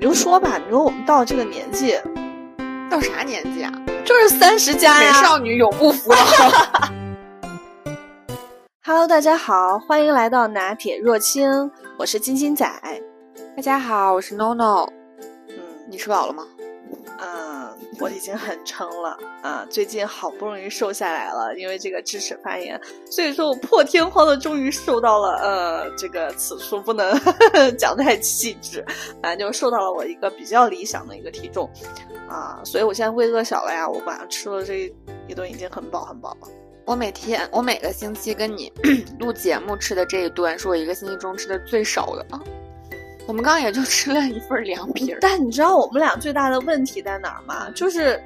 你就说吧，你说我们到这个年纪，到啥年纪啊？就是三十加呀。美少女永不服老。Hello，大家好，欢迎来到拿铁若清，我是金金仔。大家好，我是 NoNo。嗯，你吃饱了吗？嗯，我已经很撑了啊！最近好不容易瘦下来了，因为这个智齿发炎，所以说我破天荒的终于瘦到了呃，这个此处不能 讲太细致，反正就瘦到了我一个比较理想的一个体重啊！所以我现在胃饿小了呀，我晚上吃了这一顿已经很饱很饱了。我每天，我每个星期跟你 录节目吃的这一顿，是我一个星期中吃的最少的啊。我们刚刚也就吃了一份凉皮儿。但你知道我们俩最大的问题在哪儿吗？就是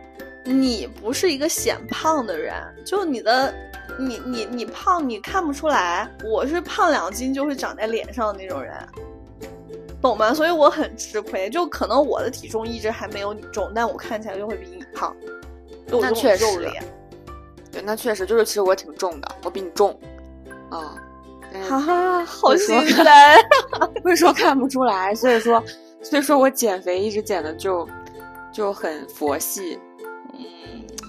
你不是一个显胖的人，就你的，你你你胖你看不出来，我是胖两斤就会长在脸上的那种人，懂吗？所以我很吃亏，就可能我的体重一直还没有你重，但我看起来就会比你胖。那确实。对，那确实就是，其实我挺重的，我比你重，啊，哈哈，好心塞，会说看不出来，所以说，所以说我减肥一直减的就就很佛系，嗯，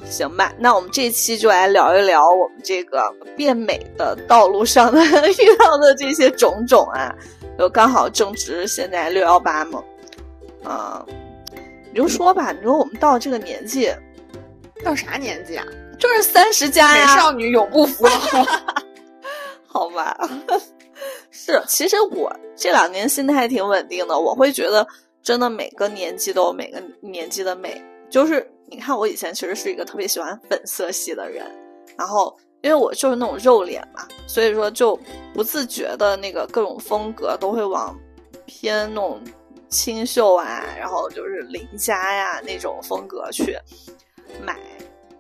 行吧，那我们这期就来聊一聊我们这个变美的道路上的 遇到的这些种种啊，就刚好正值现在六幺八嘛，啊，你就说吧，你说我们到这个年纪，到啥年纪啊？就是三十加呀，美少女永不服老，好吧？是，其实我这两年心态挺稳定的。我会觉得，真的每个年纪都有每个年纪的美。就是你看，我以前其实是一个特别喜欢粉色系的人，然后因为我就是那种肉脸嘛，所以说就不自觉的那个各种风格都会往偏那种清秀啊，然后就是邻家呀那种风格去买。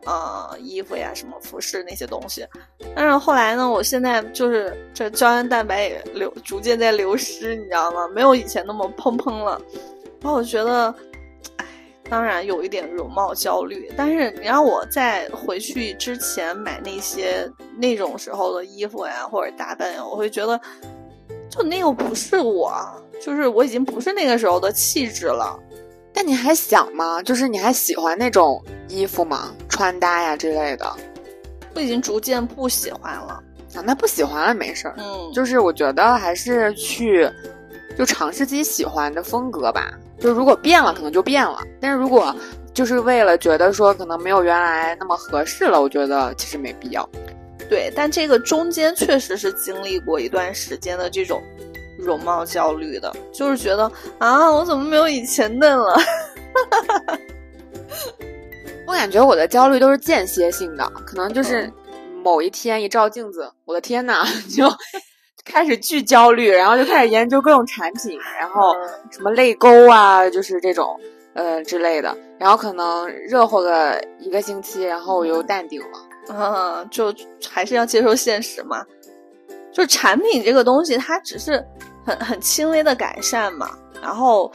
呃，衣服呀，什么服饰那些东西，但是后来呢，我现在就是这胶原蛋白也流，逐渐在流失，你知道吗？没有以前那么砰砰了。然后我觉得，哎，当然有一点容貌焦虑。但是你让我再回去之前买那些那种时候的衣服呀，或者打扮呀，我会觉得，就那又不是我，就是我已经不是那个时候的气质了。但你还想吗？就是你还喜欢那种衣服吗？穿搭呀之类的，我已经逐渐不喜欢了啊。那不喜欢了没事儿，嗯，就是我觉得还是去，就尝试自己喜欢的风格吧。就如果变了，可能就变了。但是如果就是为了觉得说可能没有原来那么合适了，我觉得其实没必要。对，但这个中间确实是经历过一段时间的这种。容貌焦虑的，就是觉得啊，我怎么没有以前嫩了？我感觉我的焦虑都是间歇性的，可能就是某一天一照镜子，我的天呐，就开始巨焦虑，然后就开始研究各种产品，然后什么泪沟啊，就是这种呃之类的，然后可能热乎个一个星期，然后我又淡定了。嗯，就还是要接受现实嘛。就产品这个东西，它只是很很轻微的改善嘛。然后，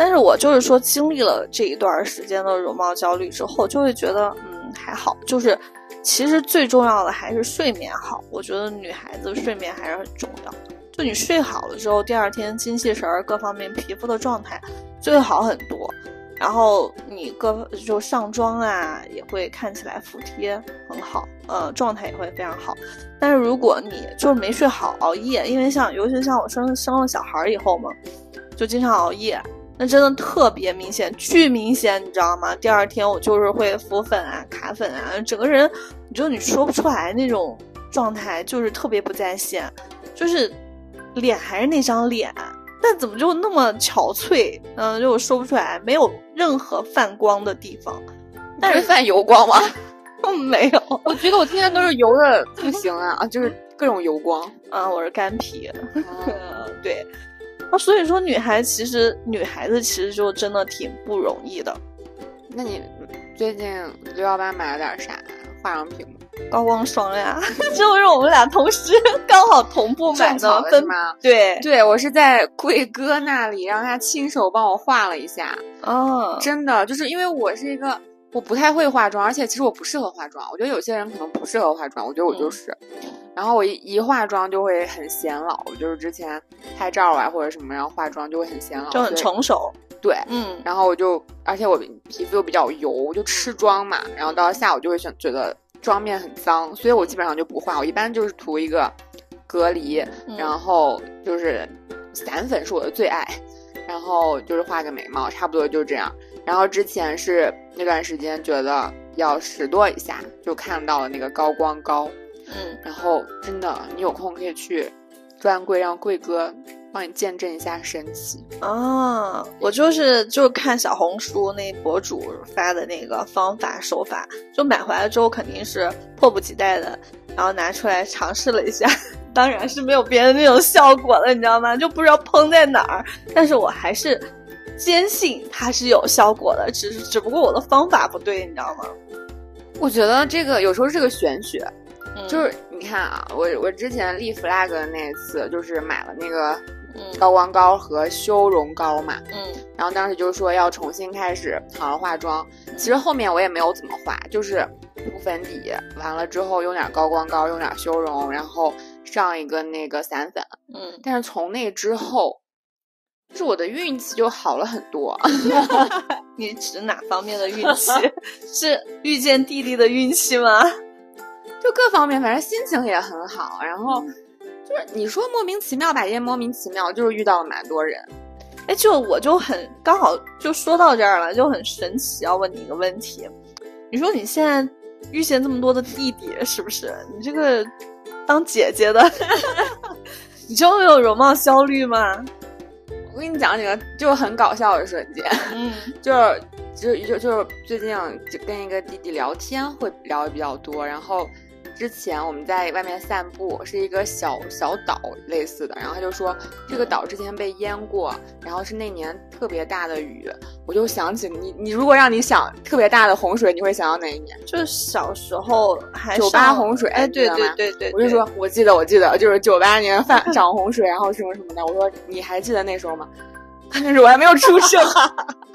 但是我就是说，经历了这一段时间的容貌焦虑之后，就会觉得，嗯，还好。就是其实最重要的还是睡眠好。我觉得女孩子睡眠还是很重要。就你睡好了之后，第二天精气神儿各方面皮肤的状态就会好很多。然后你各就上妆啊，也会看起来服帖很好，呃，状态也会非常好。但是如果你就是没睡好，熬夜，因为像尤其像我生生了小孩以后嘛，就经常熬夜，那真的特别明显，巨明显，你知道吗？第二天我就是会浮粉啊、卡粉啊，整个人，你就你说不出来那种状态，就是特别不在线，就是脸还是那张脸。但怎么就那么憔悴？嗯，就我说不出来，没有任何泛光的地方。但是泛油光吗？没有，我觉得我天天都是油的不行啊啊，就是各种油光啊。我是干皮，对啊，所以说女孩其实女孩子其实就真的挺不容易的。那你最近六幺八买了点啥化妆品吗？高光霜呀，就是我们俩同时刚好同步买的，分吗？对对，我是在贵哥那里让他亲手帮我画了一下。哦，真的，就是因为我是一个我不太会化妆，而且其实我不适合化妆。我觉得有些人可能不适合化妆，我觉得我就是。然后我一一化妆就会很显老，就是之前拍照啊或者什么，然后化妆就会很显老，就很成熟。对，嗯然后我就，而且我皮肤又比较油，我就吃妆嘛，然后到下午就会想觉得妆面很脏，所以我基本上就不化，我一般就是涂一个隔离，嗯然后就是散粉是我的最爱，然后就是画个眉毛，差不多就这样。然后之前是那段时间觉得要拾掇一下，就看到了那个高光膏，嗯，然后真的你有空可以去专柜让贵哥帮你见证一下神奇。啊，我就是就看小红书那博主发的那个方法手法，就买回来之后肯定是迫不及待的，然后拿出来尝试了一下，当然是没有别的那种效果了，你知道吗？就不知道喷在哪儿，但是我还是坚信它是有效果的，只是只不过我的方法不对，你知道吗？我觉得这个有时候是个玄学，嗯就是你看啊，我我之前立 flag 的那一次，就是买了那个嗯高光膏和修容膏嘛，嗯然后当时就说要重新开始好好化妆。其实后面我也没有怎么化，就是涂粉底，完了之后用点高光膏，用点修容，然后上一个那个散粉。嗯，但是从那之后，就是我的运气就好了很多。你指哪方面的运气？是遇见弟弟的运气吗？就各方面，反正心情也很好。然后就是你说莫名其妙吧，也莫名其妙，就是遇到了蛮多人。哎，就我就很刚好就说到这儿了，就很神奇。要问你一个问题，你说你现在遇见这么多的弟弟，是不是？你这个当姐姐的，你就会有容貌焦虑吗？我跟你讲几个就很搞笑的瞬间，嗯。就是就就就是最近就跟一个弟弟聊天会聊的比较多，然后之前我们在外面散步，是一个小小岛类似的，然后他就说这个岛之前被淹过，然后是那年特别大的雨，我就想起你你如果让你想特别大的洪水，你会想到哪一年？就是小时候还九八洪水哎，对对对对，对我就说，我记得，我记得，就是九八年泛涨洪水，然后什么什么的。我说，你还记得那时候吗？那时候我还没有出生。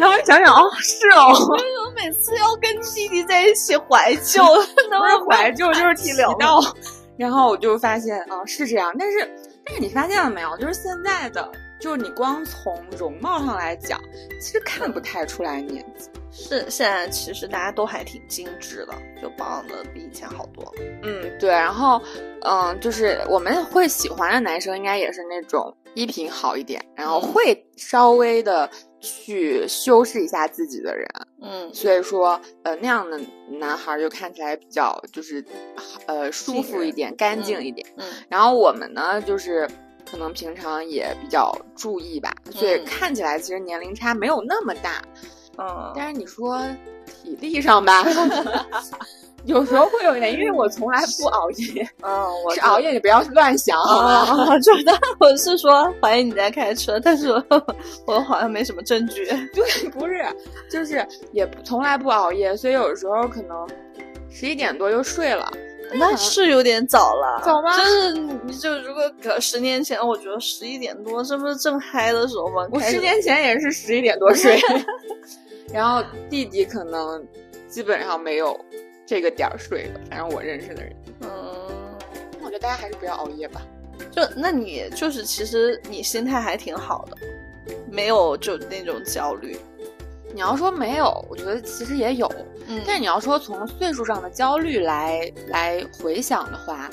然后想想，哦，是哦，我每次要跟弟弟在一起怀旧，不是怀旧，就是提聊到。然后我就发现，啊、是这样。但是，但是你发现了没有？就是现在的，就是你光从容貌上来讲，其实看不太出来年纪。是现在其实大家都还挺精致的，就保养的比以前好多了。嗯，对。然后，嗯，就是我们会喜欢的男生，应该也是那种衣品好一点，然后嗯会稍微的去修饰一下自己的人。嗯所以说，呃，那样的男孩就看起来比较就是，呃，舒服一点，干净一点。嗯然后我们呢，就是可能平常也比较注意吧，所以嗯看起来其实年龄差没有那么大。嗯，但是你说体力上吧 有时候会有一点，因为我从来不熬夜，嗯，我是熬夜你不要乱想好吗？啊，知道，我是说怀疑你在开车，但是我我好像没什么证据。对，不是，就是也从来不熬夜，所以有时候可能十一点多就睡了。那是有点早了，早吗就是你就如果搁十年前，我觉得十一点多，这不是正嗨的时候吗？我十年前也是十一点多睡，然后弟弟可能基本上没有这个点儿睡的，反正我认识的人。嗯，我觉得大家还是不要熬夜吧。就那你就是其实你心态还挺好的，没有就那种焦虑。你要说没有，我觉得其实也有，嗯但是你要说从岁数上的焦虑来来回想的话，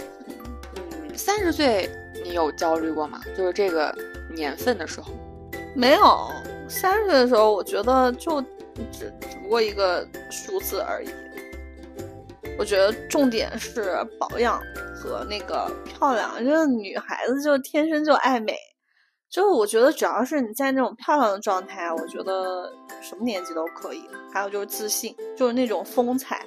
嗯，三十岁你有焦虑过吗？就是这个年份的时候。没有三十岁的时候，我觉得就只只不过一个数字而已。我觉得重点是保养和那个漂亮，因为女孩子就天生就爱美。就我觉得只要是你在那种漂亮的状态，我觉得什么年纪都可以。还有就是自信，就是那种风采。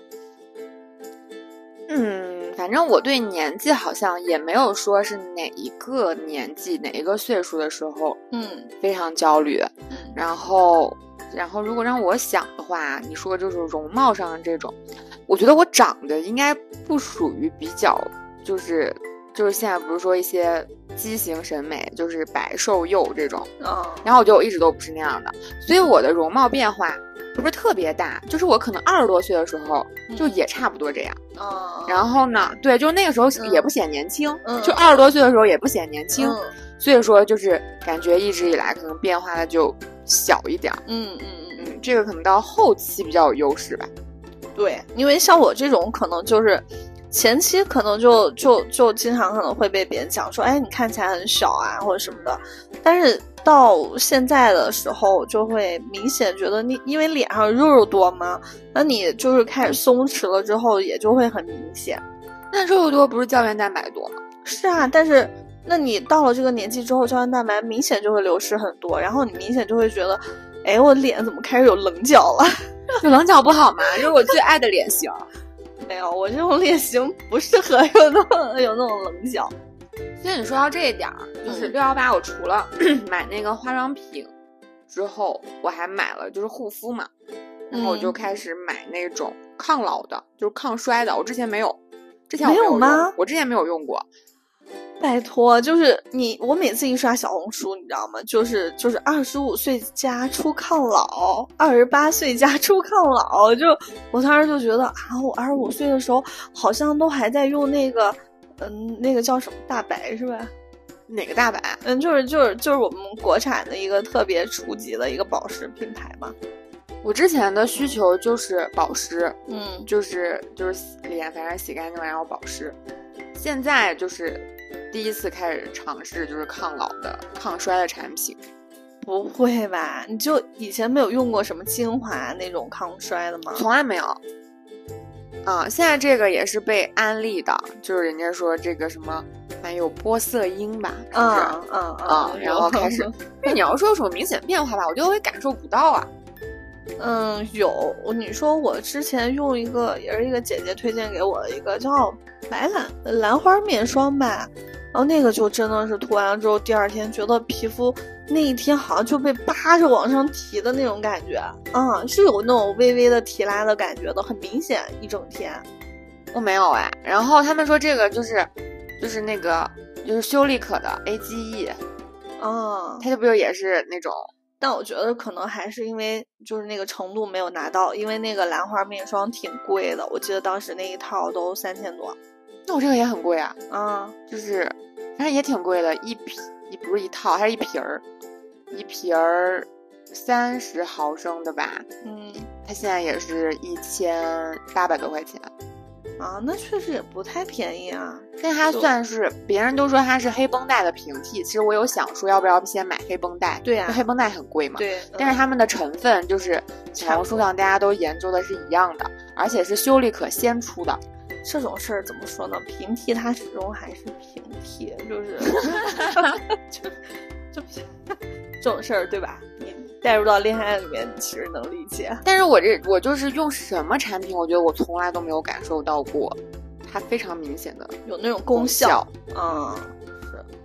嗯，反正我对年纪好像也没有说是哪一个年纪、哪一个岁数的时候嗯非常焦虑。嗯然后，然后如果让我想的话，你说就是容貌上的这种，我觉得我长得应该不属于比较，就是就是现在不是说一些畸形审美，就是白瘦幼这种，嗯然后我觉得我一直都不是那样的，所以我的容貌变化不是特别大，就是我可能二十多岁的时候就也差不多这样。嗯，然后呢，对，就那个时候嗯也不显年轻，嗯就二十多岁的时候也不显年轻，嗯所以说就是感觉一直以来可能变化的就小一点儿。嗯嗯嗯，嗯，这个可能到后期比较有优势吧。对，因为像我这种可能就是前期可能就就就经常可能会被别人讲说，哎，你看起来很小啊或者什么的，但是到现在的时候就会明显觉得你因为脸上肉肉多嘛，那你就是开始松弛了之后也就会很明显。那肉肉多不是胶原蛋白多吗？是啊，但是那你到了这个年纪之后，胶原蛋白明显就会流失很多，然后你明显就会觉得，哎，我脸怎么开始有棱角了？有棱角不好吗？这是我最爱的脸型。没有，我这种脸型不适合有那种有那种棱角。所以你说到这一点儿，就是嗯六幺八，我除了 买那个化妆品之后，我还买了就是护肤嘛，然后我就嗯开始买那种抗老的，就是抗衰的。我之前没有，之前我没有用吗我之前没有用过。拜托，就是你，我每次一刷小红书，你知道吗？就是就是二十五岁加出抗老，二十八岁加出抗老，就我当时就觉得啊，我二十五岁的时候好像都还在用那个，嗯，那个叫什么大白是吧？哪个大白？嗯，就是就是就是我们国产的一个特别初级的一个保湿品牌嘛。我之前的需求就是保湿，嗯，就是就是脸，反正洗干净了然后保湿。现在就是第一次开始尝试就是抗老的、抗衰的产品。不会吧？你就以前没有用过什么精华那种抗衰的吗？从来没有。啊，现在这个也是被安利的，就是人家说这个什么含有玻色因吧，是不是？嗯嗯啊，然后开始，那你要说有什么明显变化吧，我觉得我也感受不到啊。嗯，有你说我之前用一个，也是一个姐姐推荐给我的一个叫白兰兰花面霜吧，然后那个就真的是涂完了之后，第二天觉得皮肤那一天好像就被扒着往上提的那种感觉，啊、是有那种微微的提拉的感觉的，很明显一整天。我没有哎，然后他们说这个就是，就是那个就是修丽可的 AGE，啊、它这不就也是那种但我觉得可能还是因为就是那个程度没有拿到，因为那个兰花面霜挺贵的，我记得当时那一套都三千多。那我这个也很贵啊，嗯，就是反正也挺贵的，一瓶一不是一套，还是一瓶儿，一瓶儿三十毫升的吧，嗯，它现在也是一千八百多块钱，啊，那确实也不太便宜啊。但它算是别人都说它是黑绷带的平替，其实我有想说要不要先买黑绷带，对呀黑绷带很贵嘛，对，但是它们的成分就是小红书上大家都研究的是一样的，而且是修丽可先出的。这种事儿怎么说呢？平替它始终还是平替，就是 就就 这种事儿，对吧？你 带入到恋爱里面，其实能理解。但是我这我就是用什么产品，我觉得我从来都没有感受到过它非常明显的有那种功功效，嗯，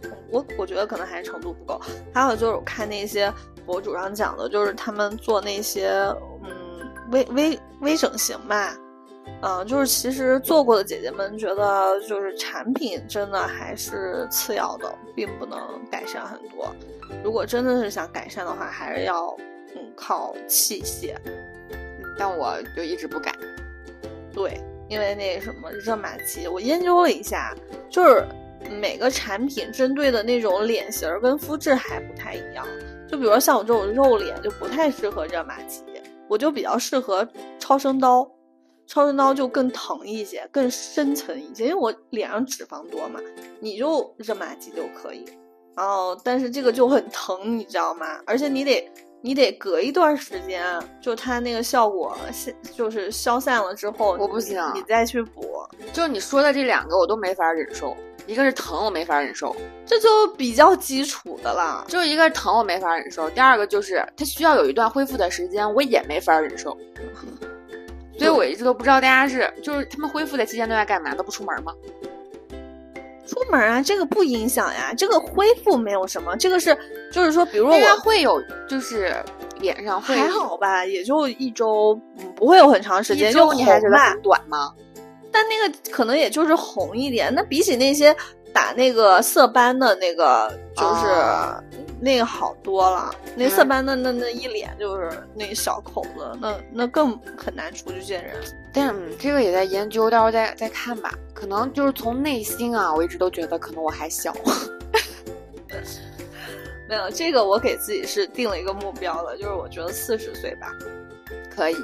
是我我觉得可能还是程度不够。还有就是我看那些博主上讲的，就是他们做那些嗯微微微整形吧，嗯，就是其实做过的姐姐们觉得，就是产品真的还是次要的，并不能改善很多。如果真的是想改善的话，还是要嗯靠器械。但我就一直不敢。对，因为那什么热玛吉，我研究了一下，就是每个产品针对的那种脸型跟肤质还不太一样。就比如说像我这种肉脸，就不太适合热玛吉，我就比较适合超声刀。超声刀就更疼一些，更深层一些，因为我脸上脂肪多嘛，你就热玛吉就可以。然后，但是这个就很疼，你知道吗？而且你得你得隔一段时间，就它那个效果消就是消散了之后，我不行你再去补，就你说的这两个我都没法忍受，一个是疼我没法忍受，这就比较基础的了。就一个是疼我没法忍受，第二个就是它需要有一段恢复的时间，我也没法忍受。所以我一直都不知道大家是就是他们恢复的期间都在干嘛，都不出门吗？出门啊，这个不影响呀，这个恢复没有什么，这个是就是说，比如说我会有就是脸上会还好吧，也就一周，嗯不会有很长时间，就你还觉得很。短吗？但那个可能也就是红一点，那比起那些打那个色斑的那个，就是、哦那个好多了。那色嗯斑那那那一脸就是那小口子，那那更很难出去见人。但这个也在研究，到时候再再看吧。可能就是从内心啊，我一直都觉得可能我还小。没有这个，我给自己是定了一个目标的，就是我觉得四十岁吧，可以，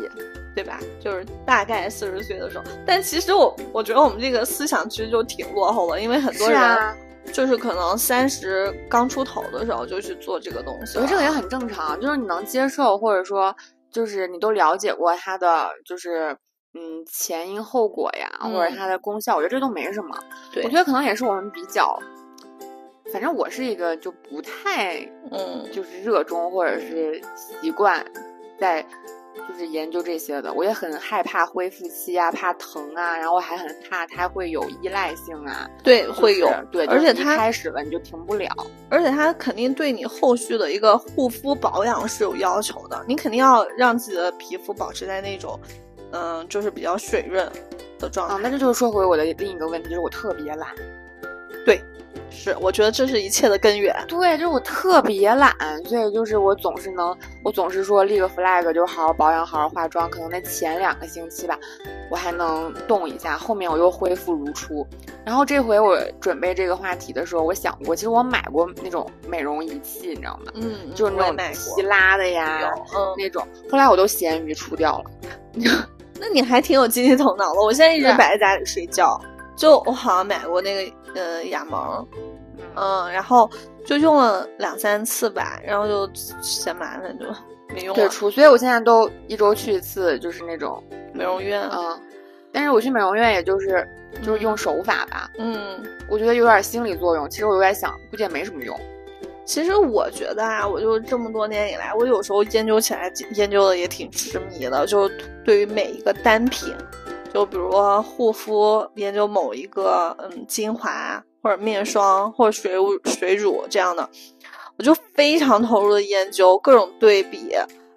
对吧？就是大概四十岁的时候。但其实我我觉得我们这个思想其实就挺落后了，因为很多人就是可能三十刚出头的时候就去做这个东西。我觉得这个也很正常，就是你能接受，或者说就是你都了解过它的就是嗯前因后果呀，或者它的功效，我觉得这都没什么。对，我觉得可能也是我们比较。反正我是一个就不太嗯，就是热衷或者是习惯在就是研究这些的。我也很害怕恢复期啊，怕疼啊，然后我还很怕它会有依赖性啊。对，会有对，而且它开始了你就停不了，而且它肯定对你后续的一个护肤保养是有要求的。你肯定要让自己的皮肤保持在那种嗯，就是比较水润的状态。那这就是说回我的另一个问题，就是我特别懒。对。是，我觉得这是一切的根源。对，就是我特别懒，所以就是我总是能，我总是说立个 flag，就好好保养，好好化妆。可能那前两个星期吧，我还能动一下，后面我又恢复如初。然后这回我准备这个话题的时候，我想过，其实我买过那种美容仪器，你知道吗？嗯，就是那种希拉的呀，嗯，那种。后来我都闲鱼出掉了。那你还挺有经济头脑的。我现在一直摆在家里睡觉。就我好像买过那个呃雅萌，嗯，然后就用了两三次吧，然后就嫌麻烦就没用。对，除所以我现在都一周去一次，就是那种美容院啊。但是我去美容院也就是就是用手法吧，嗯，我觉得有点心理作用。其实我有点想，估计也没什么用。其实我觉得啊，我就这么多年以来，我有时候研究起来研究的也挺痴迷的，就对于每一个单品。就比如护肤，研究某一个嗯精华或者面霜或者水乳水乳这样的，我就非常投入的研究各种对比，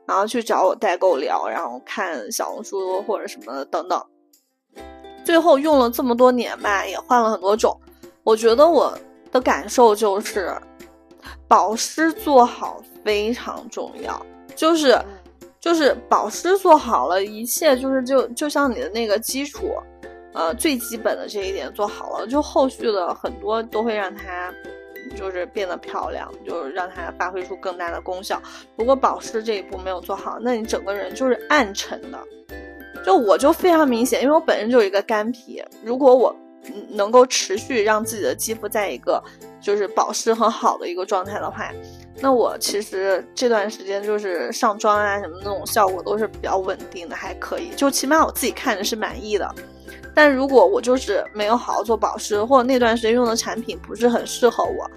然后去找我代购聊，然后看小红书或者什么的等等。最后用了这么多年吧，也换了很多种。我觉得我的感受就是，保湿做好非常重要，就是。就是保湿做好了，一切就是就就像你的那个基础，呃，最基本的这一点做好了，就后续的很多都会让它就是变得漂亮，就是让它发挥出更大的功效。如果保湿这一步没有做好，那你整个人就是暗沉的。就我就非常明显，因为我本身就是一个干皮，如果我能够持续让自己的肌肤在一个就是保湿很好的一个状态的话。那我其实这段时间就是上妆啊什么那种效果都是比较稳定的，还可以，就起码我自己看着是满意的。但如果我就是没有好好做保湿，或者那段时间用的产品不是很适合我，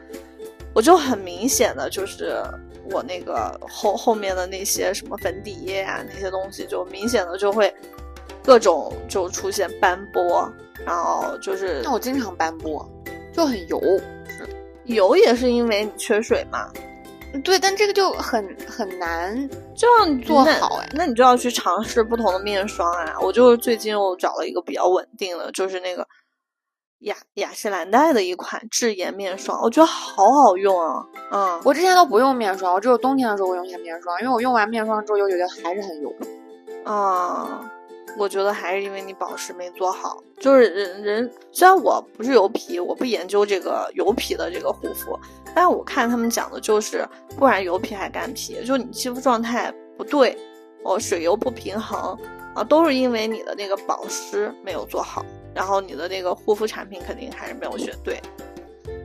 我就很明显的就是我那个后后面的那些什么粉底液啊那些东西，就明显的就会各种就出现斑驳，然后就是那我经常斑驳，就很油，油也是因为你缺水嘛。对，但这个就很很难，就要你做好哎，那你就要去尝试不同的面霜啊。我就是最近我找了一个比较稳定的，就是那个雅雅诗兰黛的一款智颜面霜，我觉得好好用啊。嗯，我之前都不用面霜，我只有冬天的时候我用一下面霜，因为我用完面霜之后就觉得还是很油。啊。我觉得还是因为你保湿没做好，就是人人虽然我不是油皮，我不研究这个油皮的这个护肤，但是我看他们讲的就是，不管油皮还干皮，就你肌肤状态不对，哦水油不平衡啊，都是因为你的那个保湿没有做好，然后你的那个护肤产品肯定还是没有选对。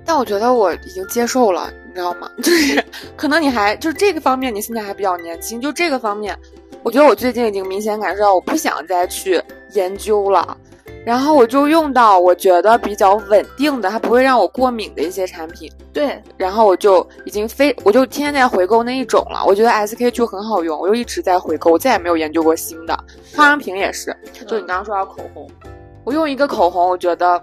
但我觉得我已经接受了，你知道吗？就是可能你还就是这个方面，你现在还比较年轻，就这个方面。我觉得我最近已经明显感受到，我不想再去研究了，然后我就用到我觉得比较稳定的，它不会让我过敏的一些产品。对，然后我就已经非，我就天天在回购那一种了。我觉得 SK two 很好用，我就一直在回购，我再也没有研究过新的。化妆品也是，就你刚刚说到口红，我用一个口红，我觉得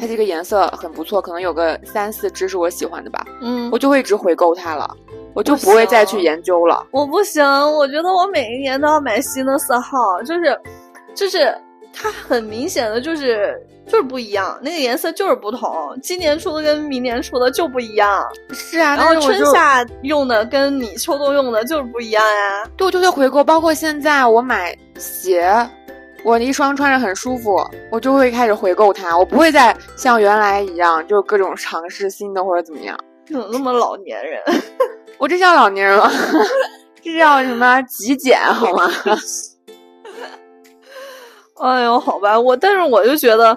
它这个颜色很不错，可能有个三四支是我喜欢的吧。嗯，我就会一直回购它了。我就不会再去研究了。我不行，我觉得我每一年都要买新的色号，就是，就是它很明显的就是就是不一样，那个颜色就是不同。今年出的跟明年出的就不一样。是啊，然后春夏用的跟你秋冬用的就是不一样呀。对，我就会回购。包括现在我买鞋，我一双穿着很舒服，我就会开始回购它。我不会再像原来一样，就各种尝试新的或者怎么样。怎么那么老年人？我这叫老年人吗？这叫什么极简好吗？哎呦，好吧，我但是我就觉得，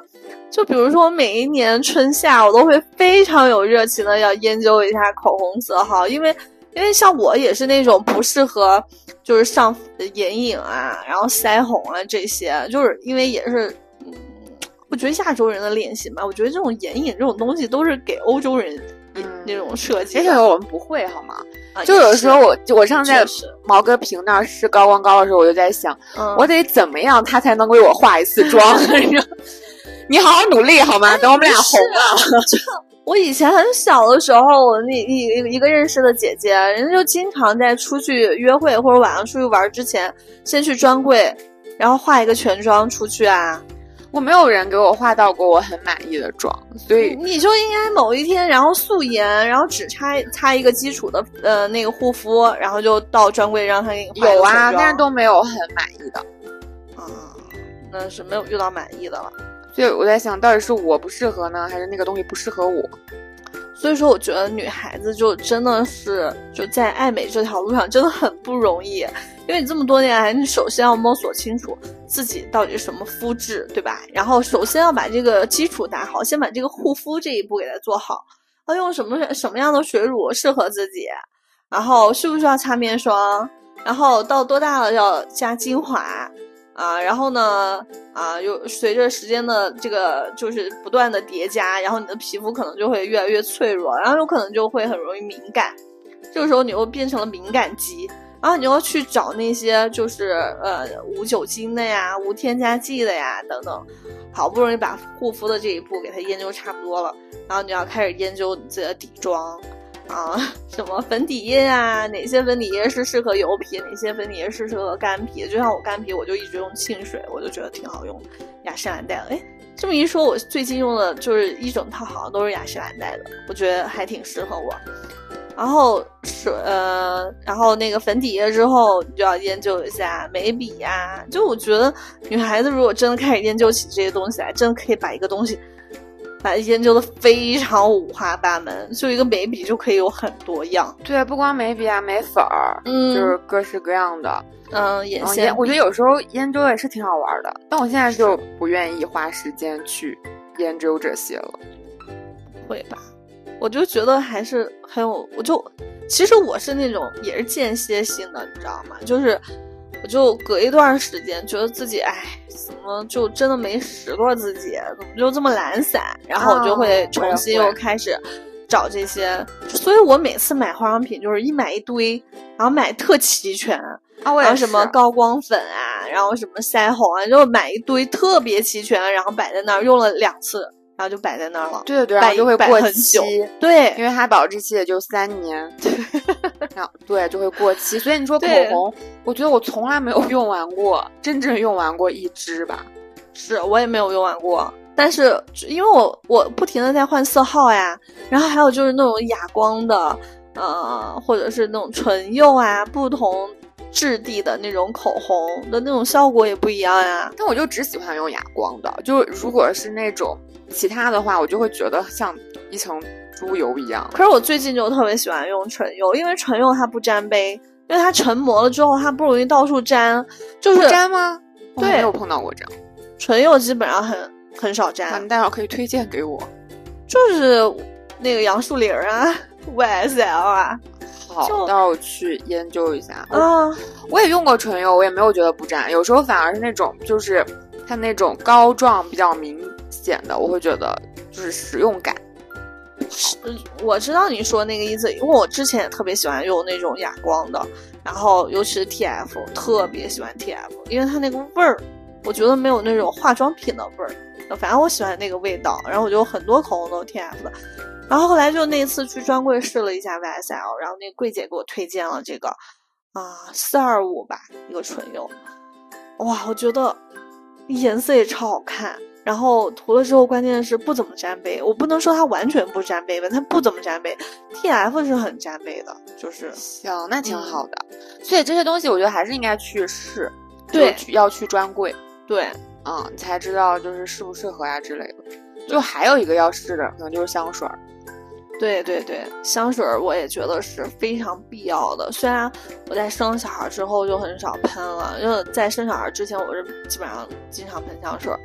就比如说每一年春夏，我都会非常有热情的要研究一下口红色号，因为因为像我也是那种不适合就是上眼影啊，然后腮红啊这些，就是因为也是，嗯，我觉得亚洲人的脸型吧，我觉得这种眼影这种东西都是给欧洲人那种设计，而且我们不会好吗？就有时候我我上次在毛戈平那儿试高光膏的时候，我就在想，我得怎么样他才能为我化一次妆？你好好努力好吗？等我们俩红了。我以前很小的时候，我那一一个认识的姐姐，人家就经常在出去约会或者晚上出去玩之前，先去专柜，然后化一个全妆出去啊。我没有人给我画到过我很满意的妆，所以你就应该某一天，然后素颜，然后只擦擦一个基础的呃那个护肤，然后就到专柜让他给你画有啊，但是都没有很满意的。啊，那是没有遇到满意的了。所以我在想到底是我不适合呢，还是那个东西不适合我？所以说，我觉得女孩子就真的是就在爱美这条路上真的很不容易。因为你这么多年来，你首先要摸索清楚自己到底什么肤质，对吧？然后首先要把这个基础打好，先把这个护肤这一步给它做好。要用什么什么样的水乳适合自己？然后需不需要擦面霜？然后到多大了要加精华？啊，然后呢？啊，又随着时间的这个就是不断的叠加，然后你的皮肤可能就会越来越脆弱，然后有可能就会很容易敏感。这个时候你又变成了敏感肌。然后你要去找那些就是呃无酒精的呀、无添加剂的呀等等，好不容易把护肤的这一步给它研究差不多了，然后你要开始研究你自己的底妆啊，什么粉底液啊，哪些粉底液是适合油皮，哪些粉底液是适合干皮。就像我干皮，我就一直用沁水，我就觉得挺好用，雅诗兰黛。哎，这么一说，我最近用的就是一整套，好像都是雅诗兰黛的，我觉得还挺适合我。然后水呃，然后那个粉底液之后，就要研究一下眉笔呀。就我觉得，女孩子如果真的开始研究起这些东西来，真的可以把一个东西，把它研究的非常五花八门。就一个眉笔就可以有很多样。对，不光眉笔啊，眉粉儿，嗯，就是各式各样的。嗯，眼线，我觉得有时候研究也是挺好玩的。但我现在就不愿意花时间去研究这些了。会吧？我就觉得还是很有，我就其实我是那种也是间歇性的，你知道吗？就是我就隔一段时间觉得自己哎，怎么就真的没拾掇自己，怎么就这么懒散？然后我就会重新又开始找这些，所以我每次买化妆品就是一买一堆，然后买特齐全，然后什么高光粉啊，然后什么腮红啊，就买一堆特别齐全，然后摆在那儿用了两次。然后就摆在那儿了，对对对，然后就会过期，对，因为它保质期也就三年，然后对就会过期。所以你说口红，我觉得我从来没有用完过，真正用完过一支吧，是我也没有用完过。但是因为我我不停的在换色号呀，然后还有就是那种哑光的，呃，或者是那种唇釉啊，不同质地的那种口红的那种效果也不一样呀。但我就只喜欢用哑光的，就如果是那种。其他的话，我就会觉得像一层猪油一样。可是我最近就特别喜欢用唇釉，因为唇釉它不沾杯，因为它成膜了之后它不容易到处粘。就是粘吗？对，没有碰到过这样。唇釉基本上很很少粘。你待会儿可以推荐给我。就是那个杨树林啊，YSL 啊。好，待会儿我去研究一下。嗯，我也用过唇釉，我也没有觉得不粘。有时候反而是那种，就是它那种膏状比较明。显的我会觉得就是使用感，是我知道你说那个意思，因为我之前也特别喜欢用那种哑光的，然后尤其是 T F，特别喜欢 T F，因为它那个味儿，我觉得没有那种化妆品的味儿，反正我喜欢那个味道，然后我就很多口红都是 T F 的，然后后来就那次去专柜试了一下 Y S L，然后那柜姐给我推荐了这个啊四二五吧一个唇釉，哇，我觉得颜色也超好看。然后涂了之后，关键是不怎么沾杯。我不能说它完全不沾杯吧，它不怎么沾杯。T F 是很沾杯的，就是行，那挺好的。所以这些东西我觉得还是应该去试，对，要去专柜，对，嗯，才知道就是适不适合呀之类的。就还有一个要试的，可能就是香水儿。对对对，香水儿我也觉得是非常必要的。虽然我在生小孩之后就很少喷了，因为在生小孩之前我是基本上经常喷香水儿，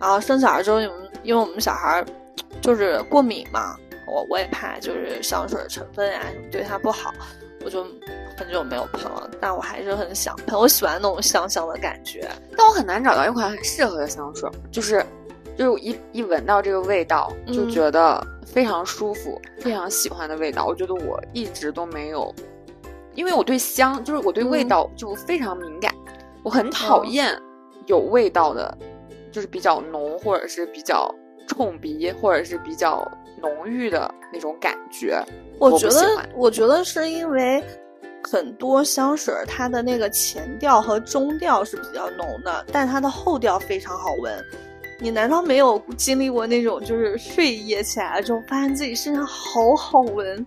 然后生小孩之后，因为因为我们小孩就是过敏嘛，我我也怕就是香水成分啊什么对他不好，我就很久没有喷了。但我还是很想喷，我喜欢那种香香的感觉。但我很难找到一款很适合的香水，就是就是一一闻到这个味道就嗯觉得非常舒服、非常喜欢的味道。我觉得我一直都没有，因为我对香就是我对味嗯道就非常敏感，我很讨哦厌有味道的，就是比较浓或者是比较冲鼻或者是比较浓郁的那种感觉。我我觉得我觉得是因为很多香水它的那个前调和中调是比较浓的，但它的后调非常好闻。你难道没有经历过那种就是睡一夜起来之后，发现自己身上好好闻，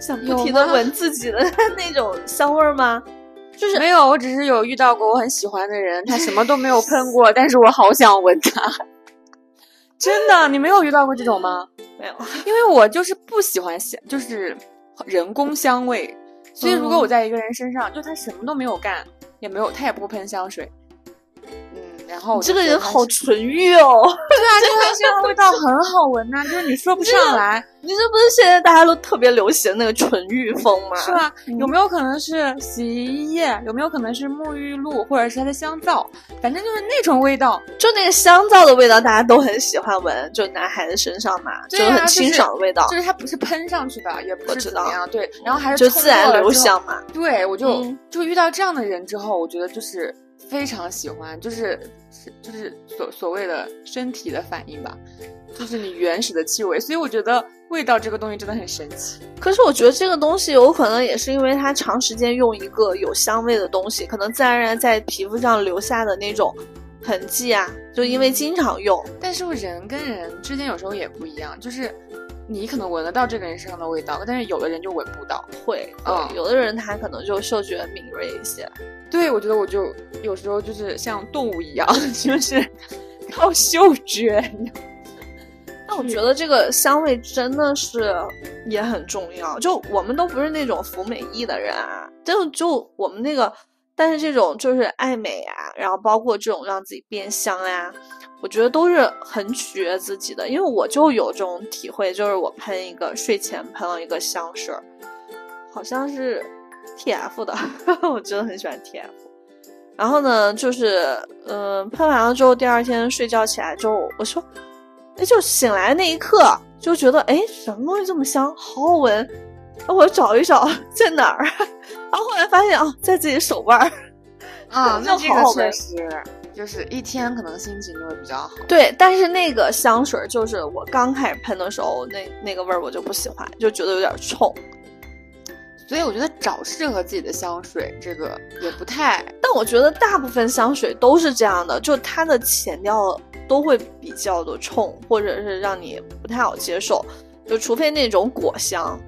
想不停的闻自己的那种香味儿吗？就是没有，我只是有遇到过我很喜欢的人，他什么都没有喷过，但是我好想闻他。真的，你没有遇到过这种吗？没有，因为我就是不喜欢香，就是人工香味，所以如果我嗯。在一个人身上，就他什么都没有干，也没有，他也不喷香水，嗯，然后这个人好纯欲哦。对啊，就他身上味道很好闻呐、就是你说不上来，你这不是现在大家都特别流行那个纯欲风吗？是吧？嗯有没有可能是洗衣液？有没有可能是沐浴露，或者是它的香皂？反正就是那种味道，就那个香皂的味道，大家都很喜欢闻，就男孩子身上嘛，对啊是很清爽的味道，就是它不是喷上去的，也不知道是怎么样，对，然后还是就自然留。香嘛。对，我就、嗯就遇到这样的人之后，我觉得就是非常喜欢，就是是就是所所谓的身体的反应吧，就是你原始的气味。所以我觉得味道这个东西真的很神奇。可是我觉得这个东西有可能也是因为它长时间用一个有香味的东西，可能自然而然在皮肤上留下的那种痕迹啊，就因为经常用。但是人跟人之间有时候也不一样，就是你可能闻得到这个人身上的味道，但是有的人就闻不到。会，嗯有的人他可能就嗅觉敏锐一些。对，我觉得我就有时候就是像动物一样，就是靠嗅觉。那我觉得这个香味真的是也很重要。就我们都不是那种服美役的人啊，就就我们那个，但是这种就是爱美啊，然后包括这种让自己变香呀、我觉得都是很取悦自己的。因为我就有这种体会，就是我喷一个睡前喷了一个香水儿，好像是 TF 的，我真的很喜欢 TF。然后呢，就是嗯、呃喷完了之后，第二天睡觉起来之后，我说。哎，就醒来那一刻就觉得，哎，什么东西这么香，好好闻。然后我找一找在哪儿，然后后来发现啊，在自己手腕儿。啊，就那这个确实就是一天可能心情就会比较好。对，但是那个香水儿就是我刚开始喷的时候，那那个味儿我就不喜欢，就觉得有点冲。所以我觉得找适合自己的香水，这个也不太但我觉得大部分香水都是这样的，就它的前调都会比较的冲，或者是让你不太好接受。就除非那种果香，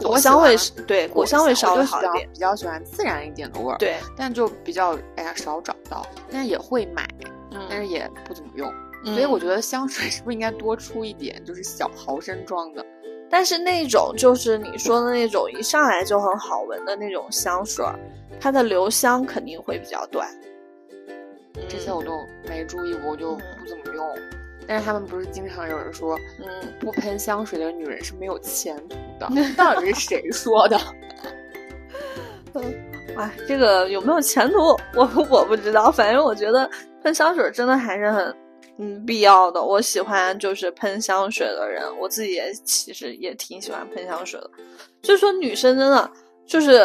果香味是对果香味稍微好一点。比较喜欢自然一点的味儿，，对，但就比较哎呀少找到，但是也会买，嗯，但是也不怎么用。嗯所以我觉得香水是不是应该多出一点，就是小毫升装的？但是那种就是你说的那种一上来就很好闻的那种香水儿，它的留香肯定会比较短。这些我都没注意过，我就嗯不怎么用。但是他们不是经常有人说，嗯，不喷香水的女人是没有前途的？到底是谁说的？哎，这个有没有前途，我我不知道。反正我觉得喷香水真的还是很嗯必要的。我喜欢就是喷香水的人，我自己也其实也挺喜欢喷香水的。就是说女生真的就是，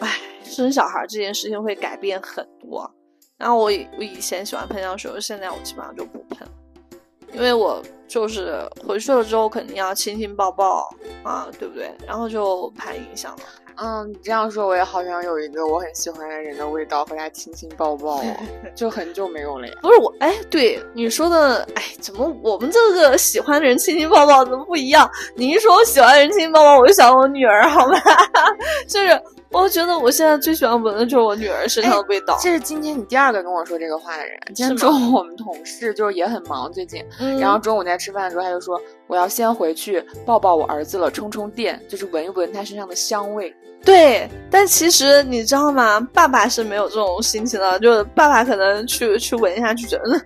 哎，生小孩这件事情会改变很多。然后我以我以前喜欢喷香水，我现在我基本上就不喷，因为我就是回去了之后肯定要亲亲抱抱啊，对不对？然后就怕影响了。嗯，你这样说，我也好像有一个我很喜欢的人的味道，和他亲亲抱抱哦，就很久没有了呀。不是我，哎，对你说的，哎，怎么我们这个喜欢的人亲亲抱抱怎么不一样？你一说我喜欢的人亲亲抱抱，我就想我女儿，好吗？就是我觉得我现在最喜欢闻的就是我女儿身上的味道。这是今天你第二个跟我说这个话的人。今天中午我们同事就是也很忙，最近，嗯然后中午在吃饭的时候，他就说我要先回去抱抱我儿子了，充充电，就是闻一闻他身上的香味。对，但其实你知道吗？爸爸是没有这种心情的，就是爸爸可能去去闻一下，就觉得嗯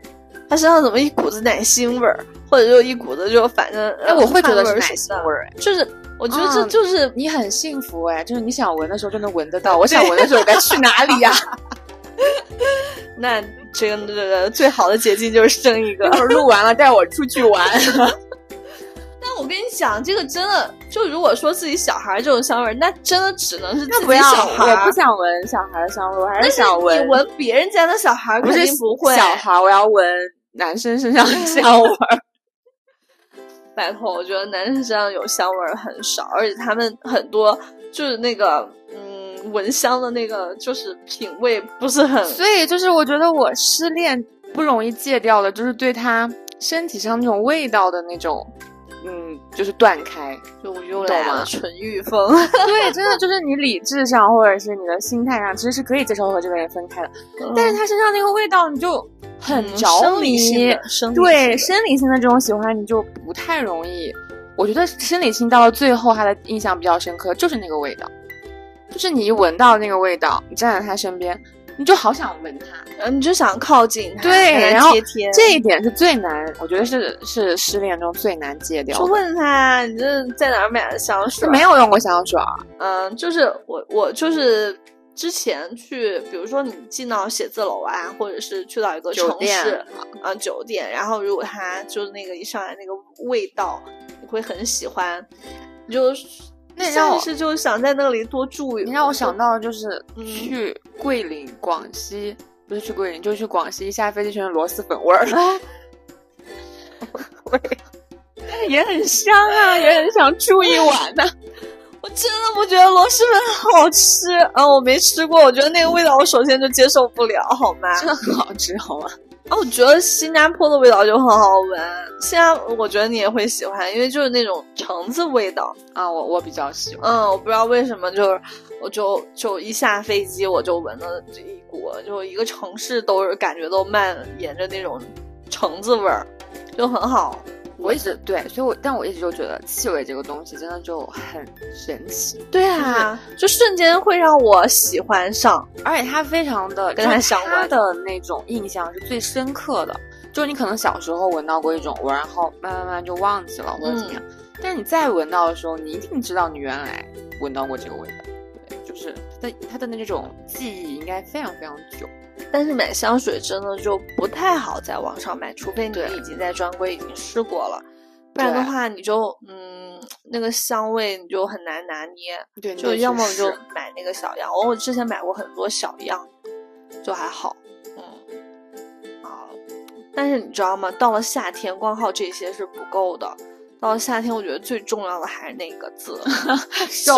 他身上怎么一股子奶腥味儿，或者就一股子就反正哎，我会觉得是奶腥味儿，哎。就是我觉得这嗯就是你很幸福哎，就是你想闻的时候就能闻得到，我想闻的时候该去哪里呀？那这个这个最好的捷径就是生一个一。会儿录完了带我出去玩。但我跟你讲，这个真的就如果说自己小孩这种香味儿，那真的只能是自己那不要，小孩儿。我不想闻小孩的香味，我还是想闻你闻别人家的小孩儿肯不是定不会。小孩，我要闻男生身上的香味儿。拜托，我觉得男生身上有香味儿很少，而且他们很多就是那个嗯闻香的那个就是品味不是很所以就是我觉得我失恋不容易戒掉的，就是对他身体上那种味道的那种，嗯，就是断开。就又懂吗来了纯欲风。对，真的就是你理智上或者是你的心态上，其实是可以接受和这个人分开的，但是他身上那个味道你就很嗯着生理性迷。生理对生理性的这种喜欢，你就不太容易。我觉得生理性到了最后，他的印象比较深刻，就是那个味道，就是你一闻到那个味道，你站在他身边，你就好想闻他。的，嗯，你就想靠近他，对跟他然后贴贴。这一点是最难，我觉得是是失恋中最难戒掉的。就问他，你这在哪儿买的香水？没有用过香水儿，嗯，就是我我就是之前去，比如说你进到写字楼啊，或者是去到一个城市啊、酒店，然后如果他就是那个一上来那个味道，你会很喜欢，你就那你让我下意识就想在那里多住一。你让我想到就是嗯去桂林、广西，不是去桂林，就是去广西，一下飞机全是螺蛳粉 味儿，也很香啊，也很想住一晚呢。我真的不觉得螺蛳粉好吃，啊，我没吃过，我觉得那个味道我首先就接受不了，好吗？真的很好吃，好吗？啊，我觉得新加坡的味道就很好闻，新加我觉得你也会喜欢，因为就是那种橙子味道。啊，我我比较喜欢。嗯，我不知道为什么，就是我就就一下飞机我就闻了这一股，就一个城市都是感觉都蔓延着那种橙子味儿，就很好。我一直对，所以我但我一直就觉得气味这个东西真的就很神奇，对啊，就瞬间会让我喜欢上。而且它非常的跟它就是相关它的那种印象是最深刻的。就是你可能小时候闻到过一种味儿，然后慢慢慢就忘记了或者怎么样，但是你再闻到的时候，你一定知道你原来闻到过这个味道。对，就是它的它的那种记忆应该非常非常久。但是买香水真的就不太好在网上买，除非你已经在专柜已经试过了，不然的话你就嗯那个香味你就很难拿捏。对，就要么就买那个小样，我我之前买过很多小样，就还好，嗯，啊，但是你知道吗？到了夏天，光靠这些是不够的。到了夏天，我觉得最重要的还是那个字 瘦。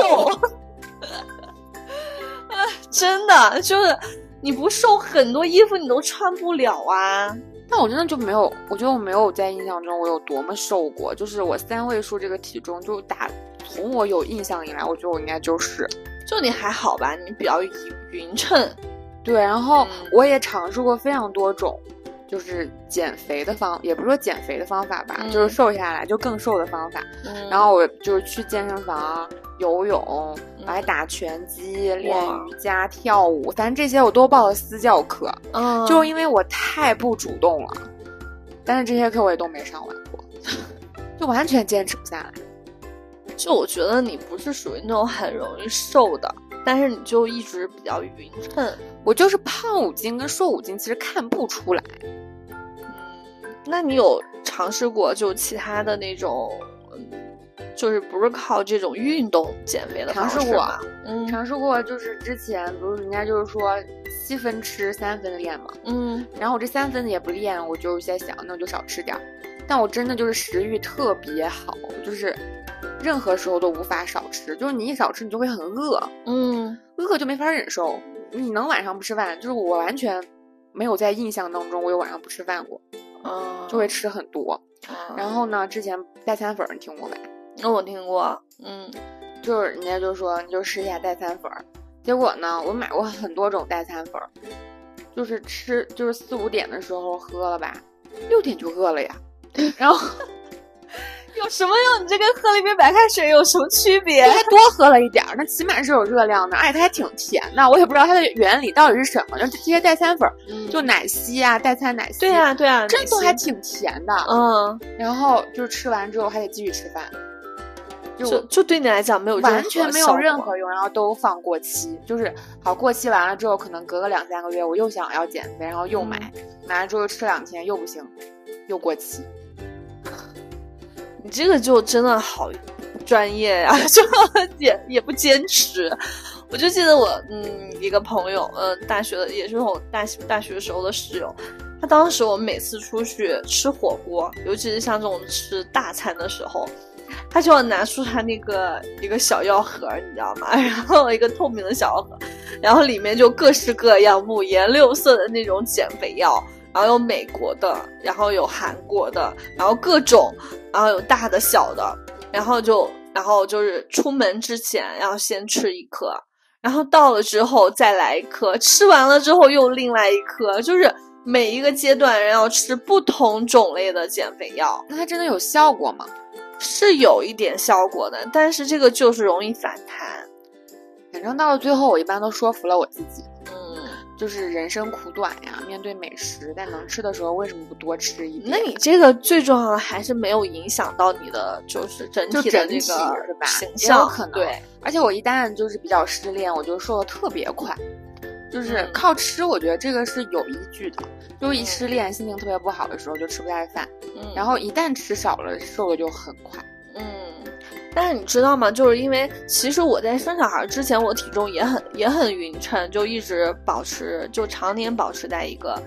啊，真的就是你不瘦，很多衣服你都穿不了啊。但我真的就没有，我觉得我没有在印象中我有多么瘦过，就是我三位数这个体重，就打从我有印象以来，我觉得我应该就是就你还好吧，你比较匀匀称。对。然后嗯我也尝试过非常多种，就是减肥的方，也不是说减肥的方法吧，嗯就是瘦下来就更瘦的方法。嗯然后我就是去健身房游泳，嗯我还打拳击、练瑜伽、跳舞，反正这些我都报了私教课。嗯，就因为我太不主动了，但是这些课我也都没上完过，就完全坚持不下来。就我觉得你不是属于那种很容易瘦的，但是你就一直比较匀称。我就是胖五斤跟瘦五斤，其实看不出来。嗯，那你有尝试过就其他的那种，嗯，就是不是靠这种运动减肥的尝试过尝试过，就是之前不是人家就是说七分吃三分练嘛，嗯然后我这三分也不练，我就在想，那我就少吃点儿。但我真的就是食欲特别好，就是任何时候都无法少吃，就是你一少吃，你就会很饿，嗯饿就没法忍受。你能晚上不吃饭，就是我完全没有在印象当中我有晚上不吃饭过，嗯，就会吃很多。嗯。然后呢，之前代餐粉儿你听过没？那我听过，嗯就是人家就说你就试一下代餐粉儿，结果呢，我买过很多种代餐粉儿，就是吃就是四五点的时候喝了吧，六点就饿了呀。然后 有什么用？你这跟喝了一杯白开水有什么区别？还多喝了一点儿，那起码是有热量的，而且它还挺甜的。我也不知道它的原理到底是什么，就这些代餐粉儿，就奶昔啊，代餐奶昔，对呀对呀，真的还挺甜的。嗯，然后就吃完之后还得继续吃饭，就就对你来讲没有完全没有任何用，然后都放过期，就是好过期完了之后，可能隔个两三个月，我又想要减肥，然后又买，买了之后吃两天又不行，又过期。你这个就真的好专业呀，就也也不坚持。我就记得我嗯一个朋友，呃大学的也是我大大学时候的室友，他当时我们每次出去吃火锅，尤其是像这种吃大餐的时候，他就要拿出他那个一个小药盒，你知道吗？然后一个透明的小药盒，然后里面就各式各样、五颜六色的那种减肥药。然后有美国的，然后有韩国的，然后各种，然后有大的小的，然后就，然后就是出门之前要先吃一颗，然后到了之后再来一颗，吃完了之后又另外一颗，就是每一个阶段要吃不同种类的减肥药。那它真的有效果吗？是有一点效果的，但是这个就是容易反弹。反正到了最后，我一般都说服了我自己。嗯就是人生苦短呀，面对美食，在能吃的时候，为什么不多吃一点？那你这个最重要的还是没有影响到你的，就是整体的这个形象，可能对。而且我一旦就是比较失恋，我就瘦的特别快，就是靠吃，我觉得这个是有依据的。就一失恋，心情特别不好的时候，就吃不下饭，然后一旦吃少了，瘦的就很快。嗯但是你知道吗？就是因为其实我在生小孩之前，我体重也很也很匀称，就一直保持就常年保持在一个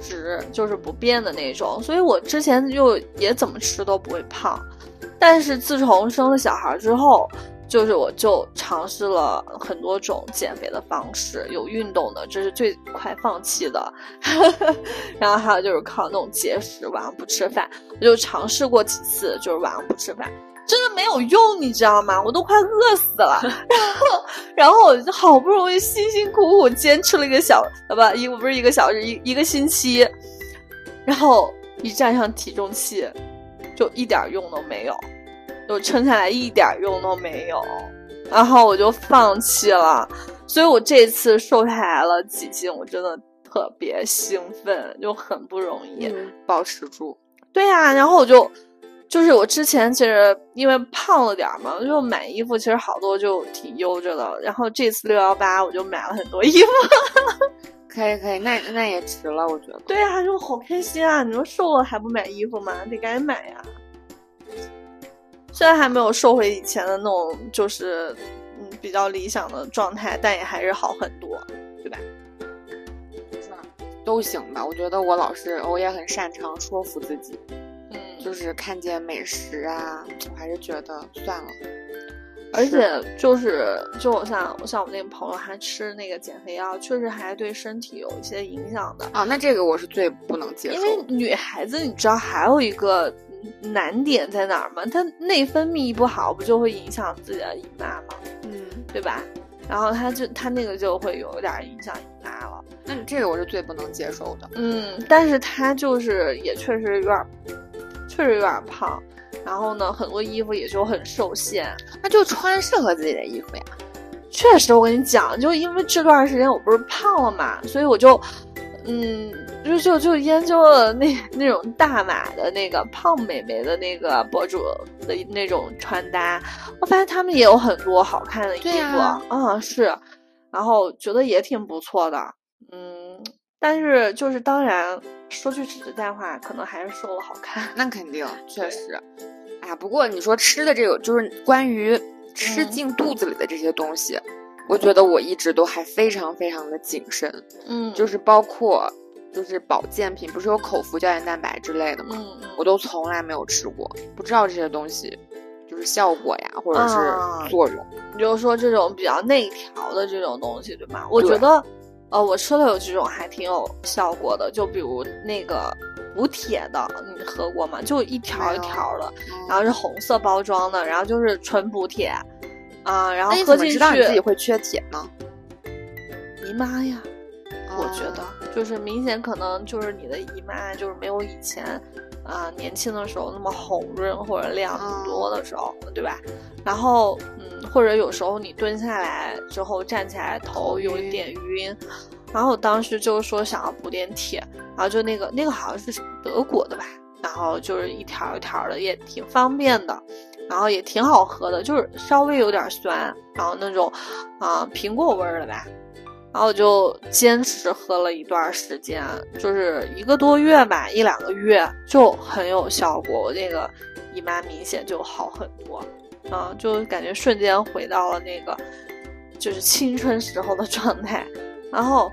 值，就是不变的那种。所以我之前就也怎么吃都不会胖。但是自从生了小孩之后，就是我就尝试了很多种减肥的方式，有运动的，这是最快放弃的。然后还有就是靠那种节食，晚上不吃饭，我就尝试过几次，就是晚上不吃饭。真的没有用，你知道吗？我都快饿死了。然后，然后我就好不容易辛辛苦苦坚持了一个小，呃，不，一不是一个小时，一一个星期。然后一站上体重器，就一点用都没有，就撑下来一点用都没有。然后我就放弃了。所以我这次瘦下来了几斤，我真的特别兴奋，就很不容易保持住。对呀，然后我就。就是我之前其实因为胖了点嘛，就买衣服其实好多就挺悠着的。然后这次六幺八我就买了很多衣服，可以可以，那那也值了，我觉得。对呀，就好开心啊！你说瘦了还不买衣服吗？得赶紧买呀！虽然还没有瘦回以前的那种就是嗯比较理想的状态，但也还是好很多，对吧？都行吧，我觉得我老是我也很擅长说服自己。嗯就是看见美食啊，我还是觉得算了。而且就是，就我像我像我那个朋友，还吃那个减肥药，确实还对身体有一些影响的啊。那这个我是最不能接受。因为女孩子，你知道还有一个难点在哪儿吗？他内分泌不好，不就会影响自己的姨妈吗？嗯，对吧？然后他就他那个就会有点影响姨妈了。那你这个我是最不能接受的。嗯，但是他就是也确实有点。确实有点胖，然后呢，很多衣服也就很受限，那就穿适合自己的衣服呀。确实，我跟你讲，就因为这段时间我不是胖了嘛，所以我就，嗯，就就就研究了那那种大码的那个胖美眉的那个博主的那种穿搭，我发现他们也有很多好看的衣服，嗯，是，然后觉得也挺不错的，嗯，但是就是当然。说句实在话，可能还是瘦了好看。那肯定，确实。哎，不过你说吃的这个，就是关于吃进肚子里的这些东西，我觉得我一直都还非常非常的谨慎。嗯，就是包括就是保健品，不是有口服胶原蛋白之类的吗？嗯我都从来没有吃过，不知道这些东西就是效果呀，或者是作用。你就说这种比较内调的这种东西，对吗？我觉得。呃，我吃了有几种还挺有效果的，就比如那个补铁的，你喝过吗？就一条一条的，然后是红色包装的，然后就是纯补铁，啊，然后喝进去。知道你自己会缺铁吗？妈呀。我觉得就是明显可能就是你的姨妈就是没有以前，啊年轻的时候那么红润或者量很多的时候，对吧？然后嗯，或者有时候你蹲下来之后站起来头有一点晕，然后我当时就说想要补点铁，然后就那个那个好像是德国的吧，然后就是一条一条的也挺方便的，然后也挺好喝的，就是稍微有点酸，然后那种啊苹果味儿的吧。然后我就坚持喝了一段时间，就是一个多月吧，一两个月就很有效果。我那个姨妈明显就好很多，啊，就感觉瞬间回到了那个就是青春时候的状态。然后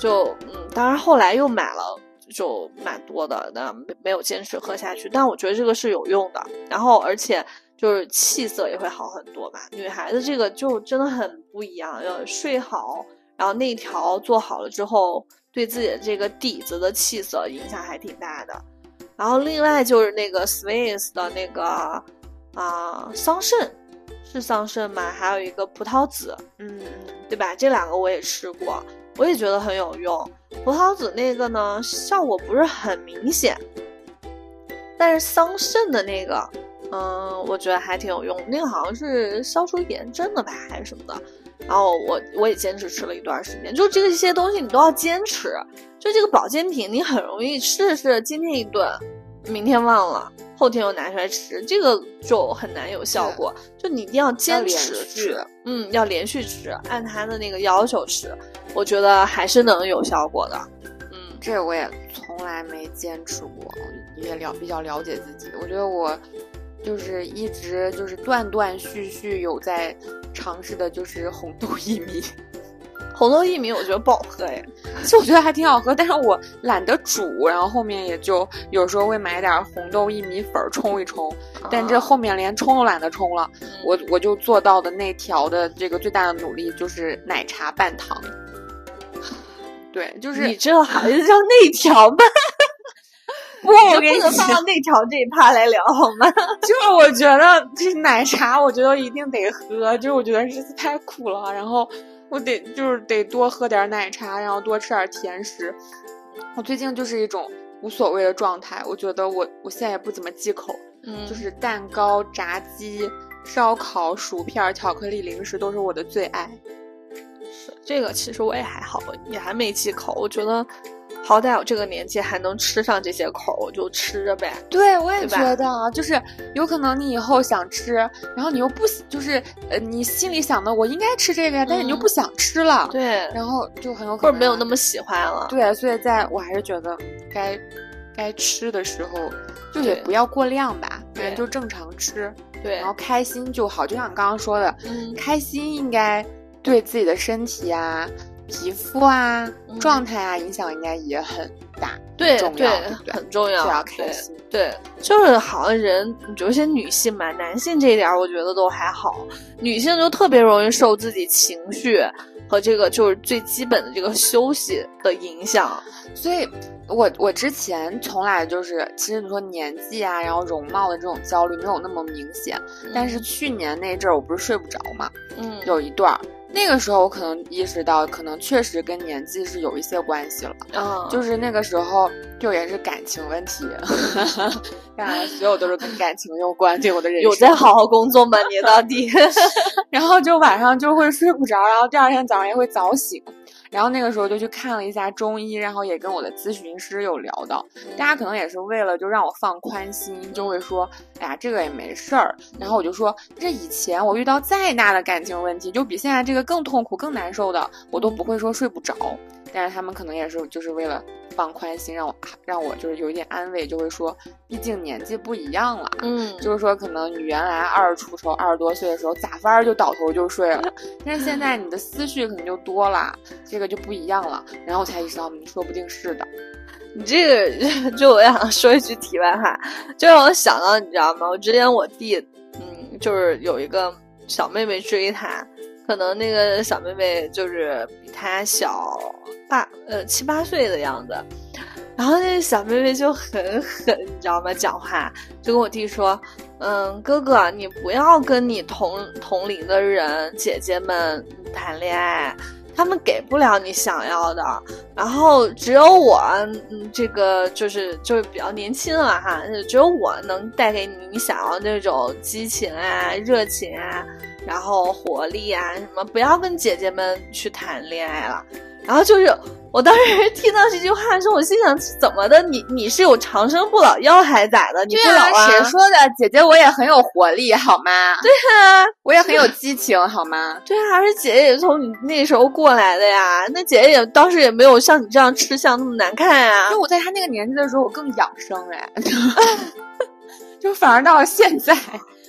就嗯，当然后来又买了，就蛮多的，但没没有坚持喝下去。但我觉得这个是有用的，然后而且就是气色也会好很多嘛。女孩子这个就真的很不一样，要睡好。然后内调做好了之后，对自己的这个底子的气色影响还挺大的。然后另外就是那个 Swiss 的那个啊桑葚，是桑葚吗？还有一个葡萄籽，嗯，对吧？这两个我也吃过，我也觉得很有用。葡萄籽那个呢，效果不是很明显，但是桑葚的那个，嗯，我觉得还挺有用。那个好像是消除炎症的吧，还是什么的。然后我我也坚持吃了一段时间，就这个一些东西你都要坚持。就这个保健品，你很容易试试今天一顿，明天忘了，后天又拿出来吃，这个就很难有效果。就你一定要坚持吃，嗯，要连续吃，按他的那个要求吃，我觉得还是能有效果的。嗯，这我也从来没坚持过，也了比较了解自己。我觉得我。就是一直就是断断续续有在尝试的，就是红豆薏米。红豆薏米我觉得不好喝哎，其实我觉得还挺好喝，但是我懒得煮，然后后面也就有时候会买点红豆薏米粉冲一冲，但这后面连冲都懒得冲了。我我就做到的那条的这个最大的努力就是奶茶半糖。对，就是你这好意思叫内调吗？不，我给你放到内调这一趴来聊好吗？就是我觉得这奶茶，我觉得一定得喝。就是我觉得日子太苦了，然后我得就是得多喝点奶茶，然后多吃点甜食。我最近就是一种无所谓的状态。我觉得我我现在也不怎么忌口，嗯，就是蛋糕、炸鸡、烧烤、薯片、巧克力、零食都是我的最爱。是这个，其实我也还好，也还没忌口。我觉得。好歹我这个年纪还能吃上这些口，我就吃着呗。对，我也觉得啊，就是有可能你以后想吃，然后你又不就是呃，你心里想的我应该吃这个呀，但是你又不想吃了。对，然后就很有可能或者没有那么喜欢了。对，所以在我还是觉得该该吃的时候，就也不要过量吧，反正，就正常吃。对，然后开心就好，就像你刚刚说的，嗯开心应该对自己的身体啊。皮肤啊，状态啊，影响应该也很大，对对，很重要，要开心。对，就是好像人，有些女性嘛，男性这一点我觉得都还好，女性就特别容易受自己情绪和这个就是最基本的这个休息的影响。所以，我我之前从来就是，其实你说年纪啊，然后容貌的这种焦虑没有那么明显，但是去年那阵儿我不是睡不着嘛，嗯，有一段儿。那个时候我可能意识到，可能确实跟年纪是有一些关系了。嗯，就是那个时候就也是感情问题，当然所有都是跟感情有关。对我的人生有在好好工作吗？你到底？然后就晚上就会睡不着，然后第二天早上也会早醒。然后那个时候就去看了一下中医，然后也跟我的咨询师有聊到，大家可能也是为了就让我放宽心，就会说，哎呀，这个也没事儿。然后我就说，这以前我遇到再大的感情问题，就比现在这个更痛苦、更难受的，我都不会说睡不着。但是他们可能也是就是为了放宽心，让我让我就是有一点安慰，就会说，毕竟年纪不一样了，嗯，就是说可能你原来二十出头、二十多岁的时候，咋翻儿就倒头就睡了，但是现在你的思绪可能就多了，这个就不一样了。然后我才意识到，说不定是的。你这个 就我想说一句题外话，就让我想到，你知道吗？我之前我弟，嗯，就是有一个小妹妹追他。可能那个小妹妹就是比他小八呃七八岁的样子，然后那个小妹妹就很狠，你知道吗？讲话就跟我弟说：“嗯，哥哥，你不要跟你同同龄的人姐姐们谈恋爱。”他们给不了你想要的，然后只有我，嗯，这个就是就是比较年轻了哈，只有我能带给你你想要那种激情啊、热情啊，然后活力啊什么，不要跟姐姐们去谈恋爱了。然后就是我当时听到这句话的时候，我心想怎么的？你你是有长生不老药还是咋的？你不老啊？谁说的？姐姐我也很有活力好吗？对啊，我也很有激情好吗？对啊，而且姐姐也从你那时候过来的呀。那姐姐也当时也没有像你这样吃相那么难看呀。就我在她那个年纪的时候，我更养生哎，就反而到了现在，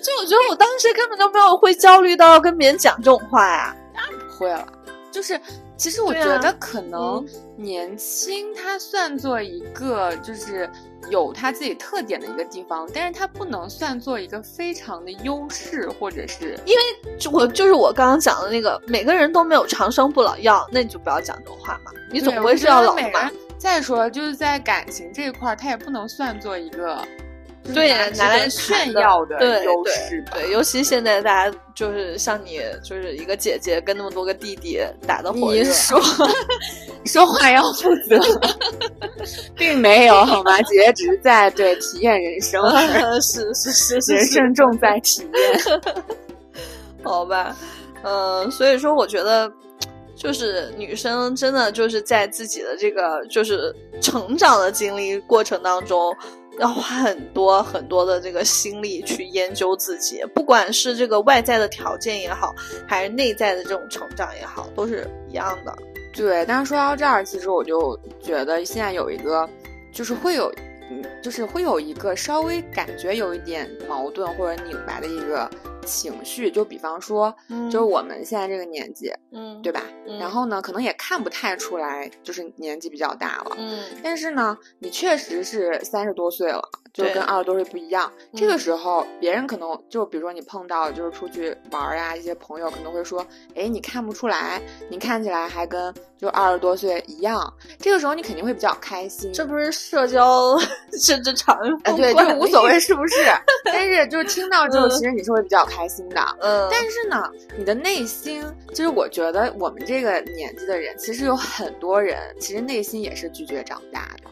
就我觉得我当时根本就没有会焦虑到跟别人讲这种话呀。当然不会了，就是。其实我觉得可能年轻，它算作一个就是有它自己特点的一个地方，但是它不能算作一个非常的优势，或者是因为我就是我刚刚讲的那个，每个人都没有长生不老药，那你就不要讲这种话嘛，你总不会是要老嘛。再说就是在感情这一块，它也不能算作一个。对，拿来炫耀的优势，对，尤其现在大家就是像你，就是一个姐姐跟那么多个弟弟打的火热，你说说话要负责，并没有好吗？姐姐只是在对体验人生，是是是是，人生重在体验，好吧，嗯，所以说我觉得，就是女生真的就是在自己的这个就是成长的经历过程当中。要花很多很多的这个心力去研究自己，不管是这个外在的条件也好，还是内在的这种成长也好，都是一样的。对，但是说到这儿，其实我就觉得现在有一个，就是会有，嗯，就是会有一个稍微感觉有一点矛盾或者拧巴的一个。情绪，就比方说，就是我们现在这个年纪，嗯，对吧？然后呢，可能也看不太出来，就是年纪比较大了，嗯。但是呢，你确实是三十多岁了，就跟二十多岁不一样。这个时候，别人可能就比如说你碰到就是出去玩呀，一些朋友可能会说，哎，你看不出来，你看起来还跟就二十多岁一样。这个时候你肯定会比较开心。这不是社交甚至常用？对，就无所谓是不是？但是就是听到之后，其实你是会比较开心的。嗯，但是呢，你的内心，其实我觉得我们这个年纪的人，其实有很多人，其实内心也是拒绝长大的。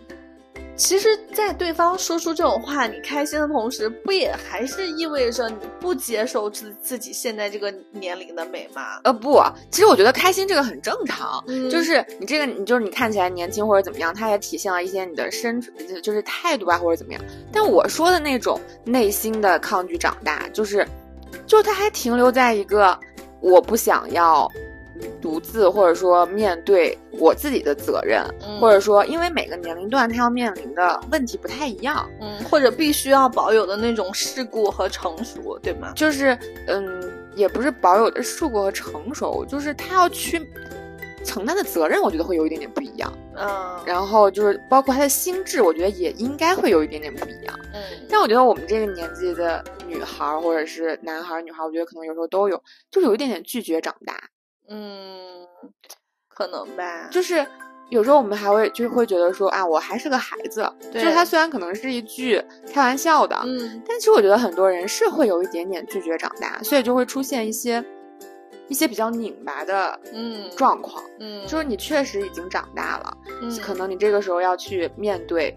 其实，在对方说出这种话，你开心的同时，不也还是意味着你不接受自自己现在这个年龄的美吗？呃，不，其实我觉得开心这个很正常，就是你这个，你就是你看起来年轻或者怎么样，它也体现了一些你的身，就是态度啊或者怎么样。但我说的那种内心的抗拒长大，就是，就是它还停留在一个我不想要。独自或者说面对我自己的责任，或者说因为每个年龄段他要面临的问题不太一样，嗯，或者必须要保有的那种世故和成熟，对吗？就是嗯，也不是保有的世故和成熟，就是他要去承担的责任，我觉得会有一点点不一样，嗯，然后就是包括他的心智，我觉得也应该会有一点点不一样，嗯，但我觉得我们这个年纪的女孩或者是男孩女孩，我觉得可能有时候都有，就是有一点点拒绝长大。嗯，可能吧。就是有时候我们还会就是会觉得说啊，我还是个孩子。就是他虽然可能是一句开玩笑的，嗯，但其实我觉得很多人是会有一点点拒绝长大，所以就会出现一些一些比较拧巴的嗯。状况。嗯，就是你确实已经长大了，可能你这个时候要去面对。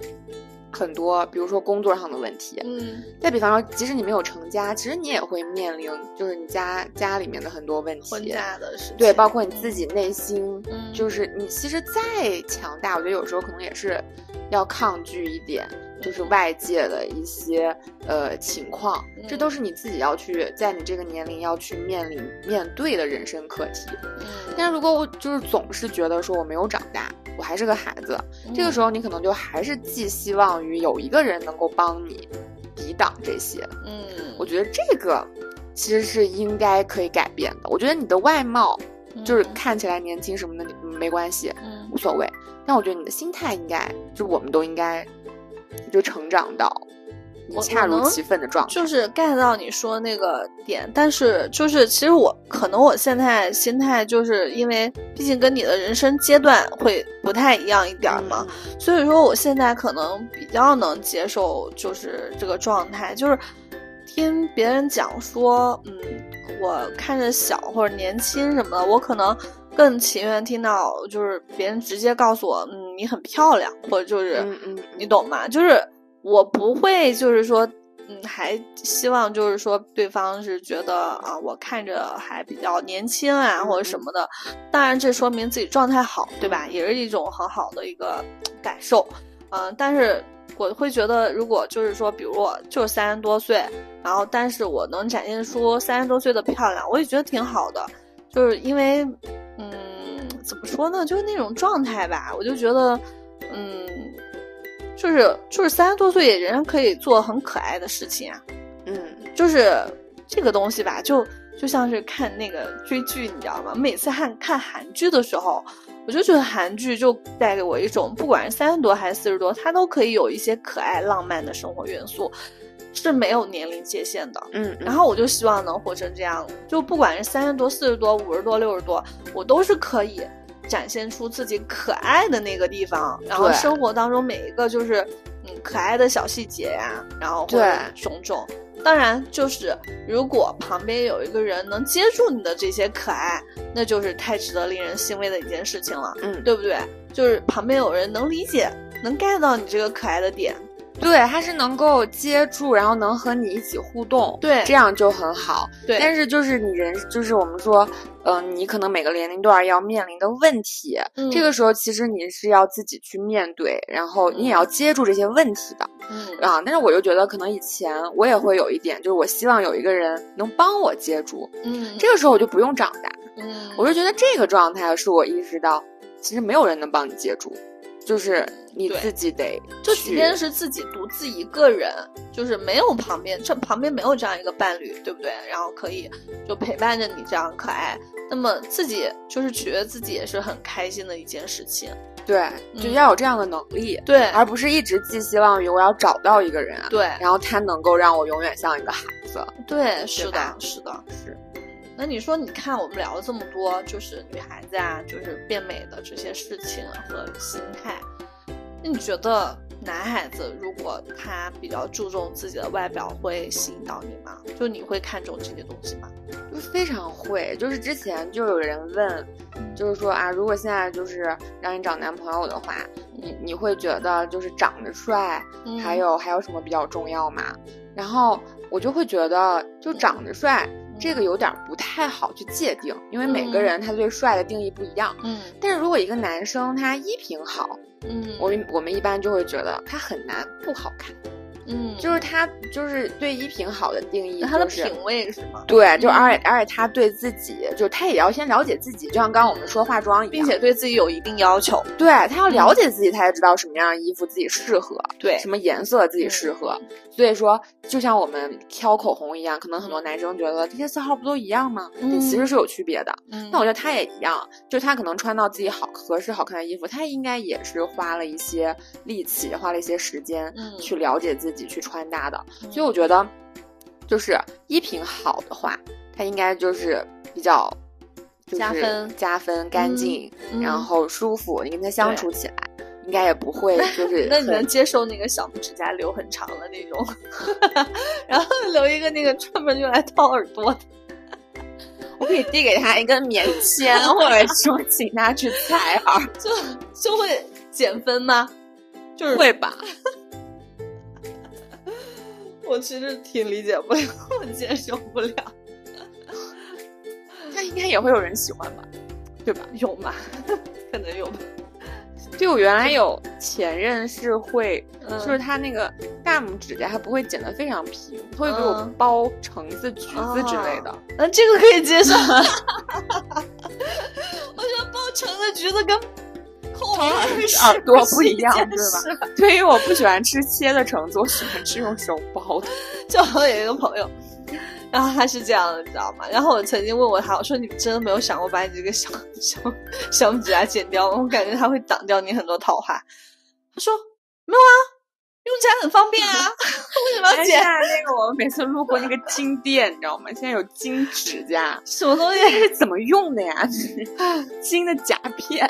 很多，比如说工作上的问题，嗯，再比方说，即使你没有成家，其实你也会面临，就是你家家里面的很多问题，婚嫁的事，对，包括你自己内心，嗯，就是你其实再强大，我觉得有时候可能也是要抗拒一点，就是外界的一些呃情况，这都是你自己要去在你这个年龄要去面临面对的人生课题。嗯，但是如果我就是总是觉得说我没有长大。我还是个孩子，这个时候你可能就还是寄希望于有一个人能够帮你抵挡这些。嗯，我觉得这个其实是应该可以改变的。我觉得你的外貌就是看起来年轻什么的没关系，无所谓。但我觉得你的心态应该，就我们都应该就成长到。恰如其分的状态，就是 get 到你说那个点，但是就是其实我可能我现在心态就是因为毕竟跟你的人生阶段会不太一样一点嘛，所以说我现在可能比较能接受就是这个状态，就是听别人讲说，嗯，我看着小或者年轻什么的，我可能。更情愿听到就是别人直接告诉我，嗯，你很漂亮，或者就是嗯嗯，你懂吗？就是我不会就是说。嗯，还希望就是说对方是觉得啊，我看着还比较年轻啊，或者什么的。当然，这说明自己状态好，对吧？也是一种很好的一个感受。嗯，但是我会觉得，如果就是说，比如我就是三十多岁，然后但是我能展现出三十多岁的漂亮，我也觉得挺好的。就是因为，嗯，怎么说呢？就是那种状态吧，我就觉得，嗯。就是就是三十多岁也仍然可以做很可爱的事情啊，嗯，就是这个东西吧，就就像是看那个追剧，你知道吗？每次看看韩剧的时候，我就觉得韩剧就带给我一种，不管是三十多还是四十多，它都可以有一些可爱浪漫的生活元素，是没有年龄界限的，嗯。然后我就希望能活成这样，就不管是三十多、四十多、五十多、六十多，我都是可以。展现出自己可爱的那个地方，然后生活当中每一个就是嗯可爱的小细节呀，然后或者种种。当然，就是如果旁边有一个人能接住你的这些可爱，那就是太值得令人欣慰的一件事情了，嗯，对不对？就是旁边有人能理解，能 get 到你这个可爱的点。对，他是能够接住，然后能和你一起互动，对，这样就很好。对，但是就是你人，就是我们说，嗯，你可能每个年龄段要面临的问题，这个时候其实你是要自己去面对，然后你也要接住这些问题的，嗯啊。但是我就觉得，可能以前我也会有一点，就是我希望有一个人能帮我接住，嗯，这个时候我就不用长大，嗯，我就觉得这个状态是我意识到，其实没有人能帮你接住。就是你自己得，就即便是自己独自一个人，就是没有旁边，这旁边没有这样一个伴侣，对不对？然后可以就陪伴着你这样可爱，那么自己就是取悦自己也是很开心的一件事情。对，就要有这样的能力，对，而不是一直寄希望于我要找到一个人，对，然后他能够让我永远像一个孩子。对，是的，是的，是。那你说，你看我们聊了这么多，就是女孩子啊，就是变美的这些事情和心态，那你觉得男孩子如果他比较注重自己的外表，会吸引到你吗？就你会看重这些东西吗？就非常会。就是之前就有人问，就是说啊，如果现在就是让你找男朋友的话，你你会觉得就是长得帅，还有还有什么比较重要吗？然后我就会觉得，就长得帅。这个有点不太好去界定，因为每个人他对帅的定义不一样。嗯，但是如果一个男生他衣品好，嗯，我们我们一般就会觉得他很难不好看。嗯，就是他，就是对衣品好的定义，他的品味是吗？对，就而且而且他对自己，就他也要先了解自己，就像刚刚我们说化妆一样，并且对自己有一定要求。对他要了解自己，他才知道什么样的衣服自己适合，对什么颜色自己适合。所以说，就像我们挑口红一样，可能很多男生觉得这些色号不都一样吗？但其实是有区别的。那我觉得他也一样，就他可能穿到自己好合适、好看的衣服，他应该也是花了一些力气，花了一些时间去了解自己，去穿搭的。所以我觉得，就是衣品好的话，它应该就是比较加分、加分、干净，然后舒服。你跟他相处起来，应该也不会 就是。那你能接受那个小拇指甲留很长的那种，然后留一个那个专门用来掏耳朵的？我可以递给他一根棉签，或者说请他去采耳，就就会减分吗？就是会吧。我其实挺理解不了，我接受不了。那应该也会有人喜欢吧，对吧？有吗？可能有吧。就我原来有前任是会，就是他那个大拇指甲他不会剪得非常平，他会给我包橙子、橘子之类的。嗯，这个可以接受。我觉得包橙子、橘子跟。耳朵不一样，对吧？对于我不喜欢吃切的橙子，我喜欢吃用手剥的。就我有一个朋友，然后他是这样的，你知道吗？然后我曾经问过他，我说：“你真的没有想过把你这个小小小指甲剪掉吗？我感觉它会挡掉你很多桃花。”他说：“没有啊，用起来很方便啊，为什么要剪？”那个我们每次路过那个金店，你知道吗？现在有金指甲，什么东西？是怎么用的呀？金的甲片。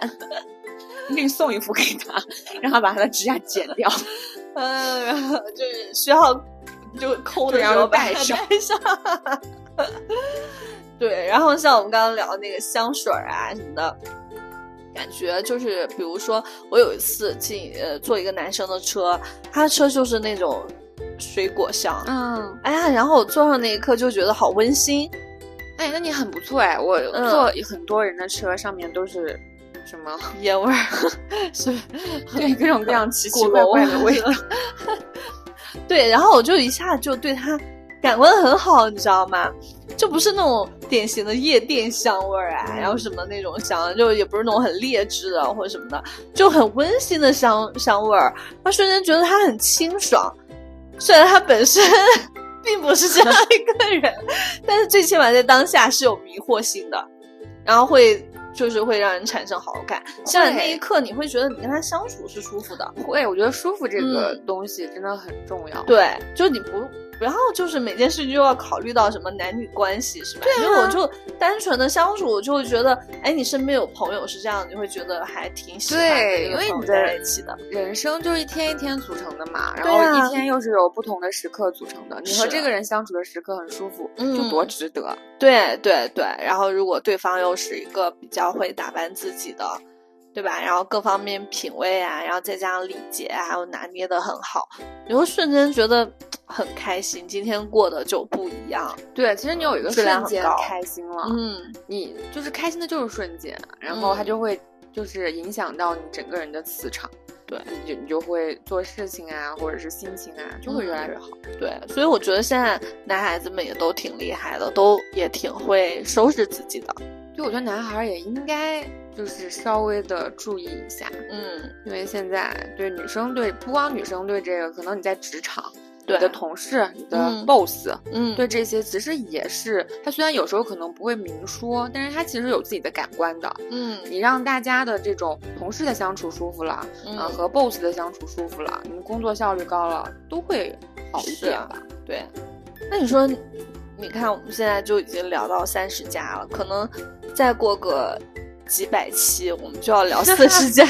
给你送一副给他，让他把他的指甲剪掉。嗯，然后就是需要就抠的时候戴上。对，然后像我们刚刚聊的那个香水啊什么的，感觉就是，比如说我有一次进呃坐一个男生的车，他的车就是那种水果香，嗯，哎呀，然后我坐上那一刻就觉得好温馨，哎，那你很不错哎，我嗯坐很多人的车上面都是什么？烟味儿，是 对，各种各样奇奇怪怪的味道。对，然后我就一下就对他感官很好，你知道吗？就不是那种典型的夜店香味儿啊，然后什么那种香，就也不是那种很劣质的或者什么的，就很温馨的香香味儿。他瞬间觉得他很清爽，虽然他本身并不是这样一个人，但是最起码在当下是有迷惑性的，然后会。就是会让人产生好感，像那一刻你会觉得你跟他相处是舒服的，会，我觉得舒服这个嗯。东西真的很重要。对，就你不不要就是每件事情就要考虑到什么男女关系是吧？对啊因为我就单纯的相处，我就会觉得，哎，你身边有朋友是这样，你会觉得还挺喜欢对跟这个朋友因为你的在一起的。人生就是一天一天组成的嘛，然后一天又是由不同的时刻组成的。你和这个人相处的时刻很舒服，嗯就多值得。对对对，然后如果对方又是一个比较会打扮自己的，对吧？然后各方面品味啊，然后再加上礼节啊，还有拿捏的很好，你会瞬间觉得很开心，今天过得就不一样。对，其实你有一个瞬间很开心了，嗯，你就是开心的就是瞬间，然后它嗯就会就是影响到你整个人的磁场。对你就你就会做事情啊，或者是心情啊，就会越来越好。对，所以我觉得现在男孩子们也都挺厉害的，都也挺会收拾自己的。就我觉得男孩儿也应该就是稍微的注意一下，嗯，因为现在对女生对不光女生对这个，可能你在职场，对你的同事、你的嗯 boss、嗯，对这些其实也是，他虽然有时候可能不会明说，但是他其实有自己的感官的。嗯你让大家的这种同事的相处舒服了，啊、嗯和 boss 的相处舒服了，你们工作效率高了，都会好一点吧。对。那你说，你看我们现在就已经聊到三十加了，可能再过个几百期，我们就要聊 四十加。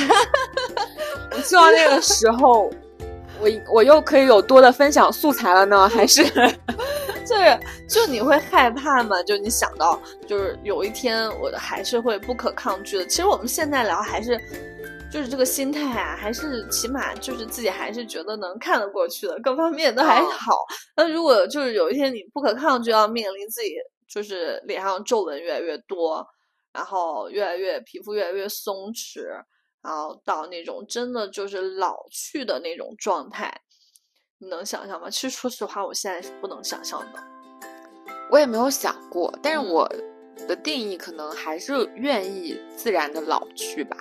我希望那个时候，我我又可以有多的分享素材了呢，还是就是，就你会害怕吗？就你想到，就是有一天我还是会不可抗拒的。其实我们现在聊还是，就是这个心态啊，还是起码就是自己还是觉得能看得过去的，各方面都还哦好。那如果就是有一天你不可抗拒要面临自己就是脸上皱纹越来越多，然后越来越皮肤越来越松弛，然后到那种真的就是老去的那种状态，你能想象吗？其实说实话，我现在是不能想象的。我也没有想过，但是嗯我的定义可能还是愿意自然的老去吧。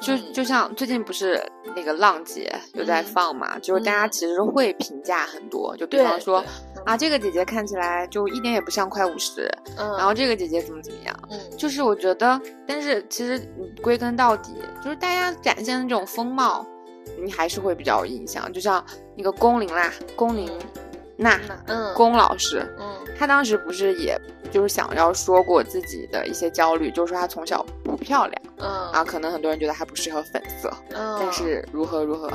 就嗯就像最近不是那个浪姐有在嗯放嘛，就是大家嗯其实会评价很多，就比方说对啊，这个姐姐看起来就一点也不像快五十，嗯，然后这个姐姐怎么怎么样，嗯，就是我觉得，但是其实你归根到底，就是大家展现的这种风貌，你还是会比较有印象。就像那个龚琳啦，龚琳娜，嗯龚老师，嗯她当时不是也就是想要说过自己的一些焦虑，就是说她从小不漂亮。嗯。啊，可能很多人觉得她不适合粉色，嗯，但是如何如何，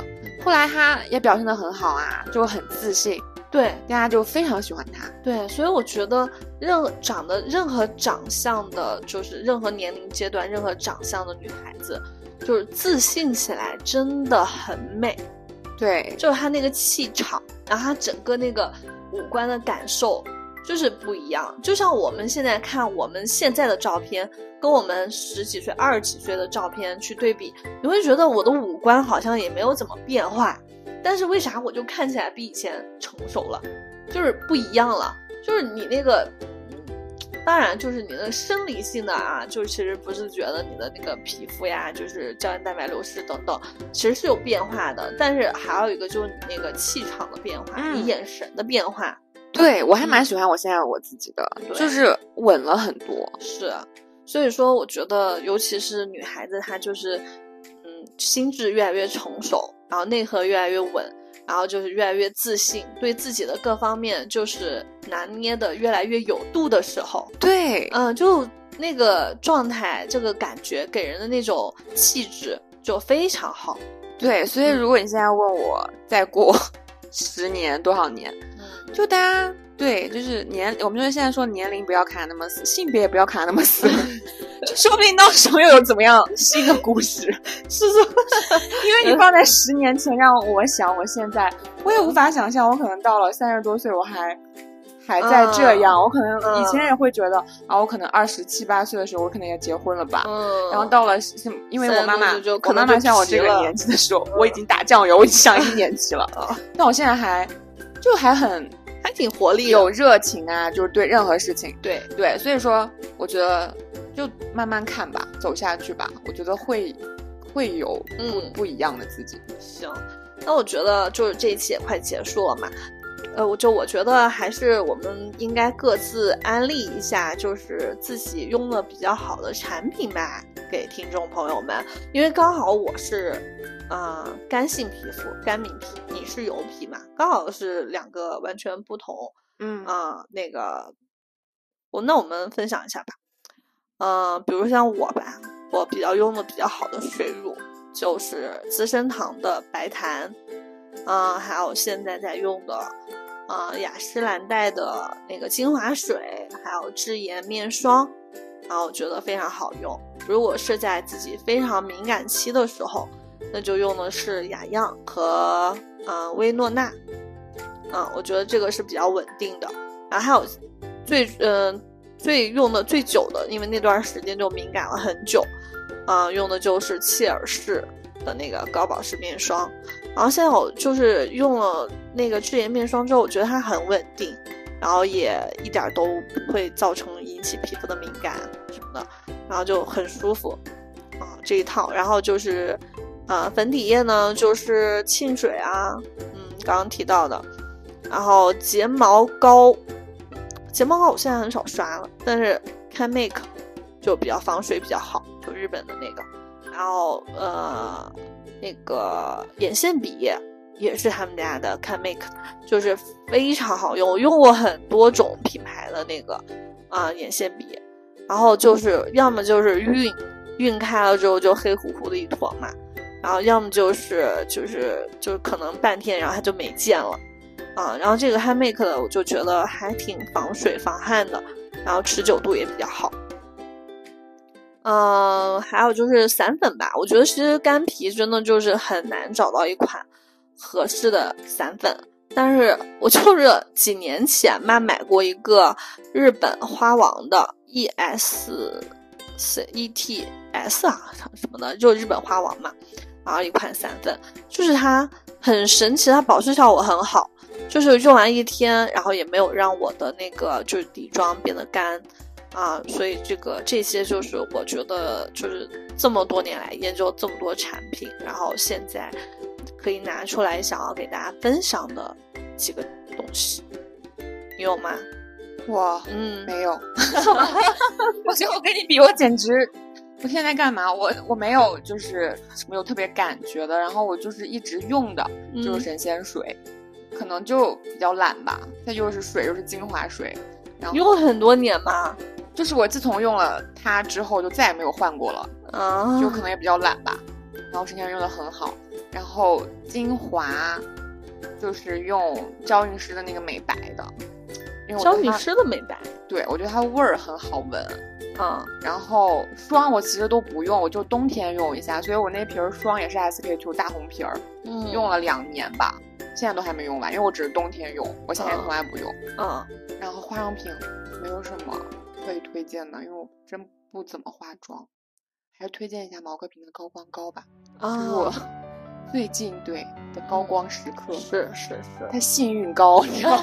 后来她也表现得很好啊，就很自信，对。大家就非常喜欢她。对，所以我觉得任何长得任何长相的，就是任何年龄阶段、任何长相的女孩子，就是自信起来真的很美。对，就是她那个气场，然后她整个那个五官的感受就是不一样。就像我们现在看我们现在的照片，跟我们十几岁、二十几岁的照片去对比，你会觉得我的五官好像也没有怎么变化，但是为啥我就看起来比以前成熟了，就是不一样了，就是你那个。当然，就是你的生理性的啊，就是其实不是觉得你的那个皮肤呀，就是胶原蛋白流失等等，其实是有变化的。但是还有一个就是你那个气场的变化，嗯你眼神的变化，对我还蛮喜欢我现在我自己的，对就是稳了很多。是。所以说，我觉得尤其是女孩子，她就是，嗯，心智越来越成熟，然后内核越来越稳，然后就是越来越自信，对自己的各方面就是拿捏的越来越有度的时候，对，嗯，就那个状态，这个感觉给人的那种气质就非常好。对，所以如果你现在问我再过十年多少年，嗯，就大家对，就是年，我们就是现在说年龄不要卡那么死，性别也不要卡那么死，就说不定到时候又有怎么样新的故事。是说，因为你放在十年前让我想，我现在我也无法想象，我可能到了三十多岁，我还还在这样。我可能以前也会觉得啊，我可能二十七八岁的时候，我可能也结婚了吧。嗯，然后到了，因为我妈妈，就我妈妈像我这个年纪的时候，我已经打酱油，我已经上一 年级了。但我现在还就还很还挺活力，有热情啊，就是对任何事情，对对，所以说我觉得就慢慢看吧，走下去吧，我觉得会。会有不不一样的自己。行，那我觉得就是这一期也快结束了嘛，呃，我就我觉得还是我们应该各自安利一下，就是自己用的比较好的产品吧，给听众朋友们。因为刚好我是，呃，干性皮肤，干敏皮，你是油皮嘛，刚好是两个完全不同。嗯啊，那个，我那我们分享一下吧。嗯，比如像我吧。我比较用的比较好的水乳就是资生堂的白檀，啊，还有现在在用的，啊，雅诗兰黛的那个精华水，还有智颜面霜，啊，我觉得非常好用。如果是在自己非常敏感期的时候，那就用的是雅漾和嗯薇诺娜，嗯，我觉得这个是比较稳定的。然后还有最嗯最用的最久的，因为那段时间就敏感了很久。啊，用的就是切尔氏的那个高保湿面霜，然后现在我就是用了那个智颜面霜之后，我觉得它很稳定，然后也一点都不会造成引起皮肤的敏感什么的，然后就很舒服啊这一套。然后就是，呃，粉底液呢就是沁水啊，嗯，刚刚提到的，然后睫毛膏，睫毛膏我现在很少刷了，但是 Can Make 就比较防水比较好。就日本的那个，然后呃，那个眼线笔也是他们家的 Can Make，就是非常好用。我用过很多种品牌的那个啊眼线笔，然后就是要么就是晕晕开了之后就黑乎乎的一坨嘛，然后要么就是就是就是可能半天然后它就没见了啊。然后这个 Can Make 的我就觉得还挺防水防汗的，然后持久度也比较好。嗯，还有就是散粉吧，我觉得其实干皮真的就是很难找到一款合适的散粉。但是我就是几年前嘛买过一个日本花王的 E S C E T S 啊什么的，就日本花王嘛，然后一款散粉，就是它很神奇，它保湿效果很好，就是用完一天，然后也没有让我的那个就是底妆变得干。啊，所以这个这些就是我觉得就是这么多年来研究这么多产品，然后现在可以拿出来想要给大家分享的几个东西，你有吗？我嗯没有，我觉得我跟你比，我简直我现在干嘛？我我没有就是没有特别感觉的，然后我就是一直用的就是神仙水，可能就比较懒吧。它又是水又是精华水，然后用了很多年吗？就是我自从用了它之后，就再也没有换过了，啊，就可能也比较懒吧。然后之前用的很好，然后精华就是用娇韵诗的那个美白的，因为娇韵诗的美白，对我觉得它味儿很好闻，嗯。然后霜我其实都不用，我就冬天用一下，所以我那瓶霜也是 SK two 大红瓶儿，嗯，用了两年吧，现在都还没用完，因为我只是冬天用，我夏天从来不用，嗯。然后化妆品没有什么。可以推荐的，因为我真不怎么化妆，还是推荐一下毛戈平的高光膏吧。啊，是我 最近对的高光时刻。是是是，它幸运膏，你知道吗？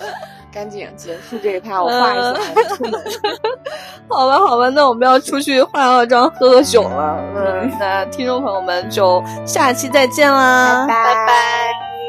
赶紧结束这一趴，我化一下出门。好吧，好吧，那我们要出去化化妆、喝喝酒了。嗯，那听众朋友们就下期再见啦，拜拜。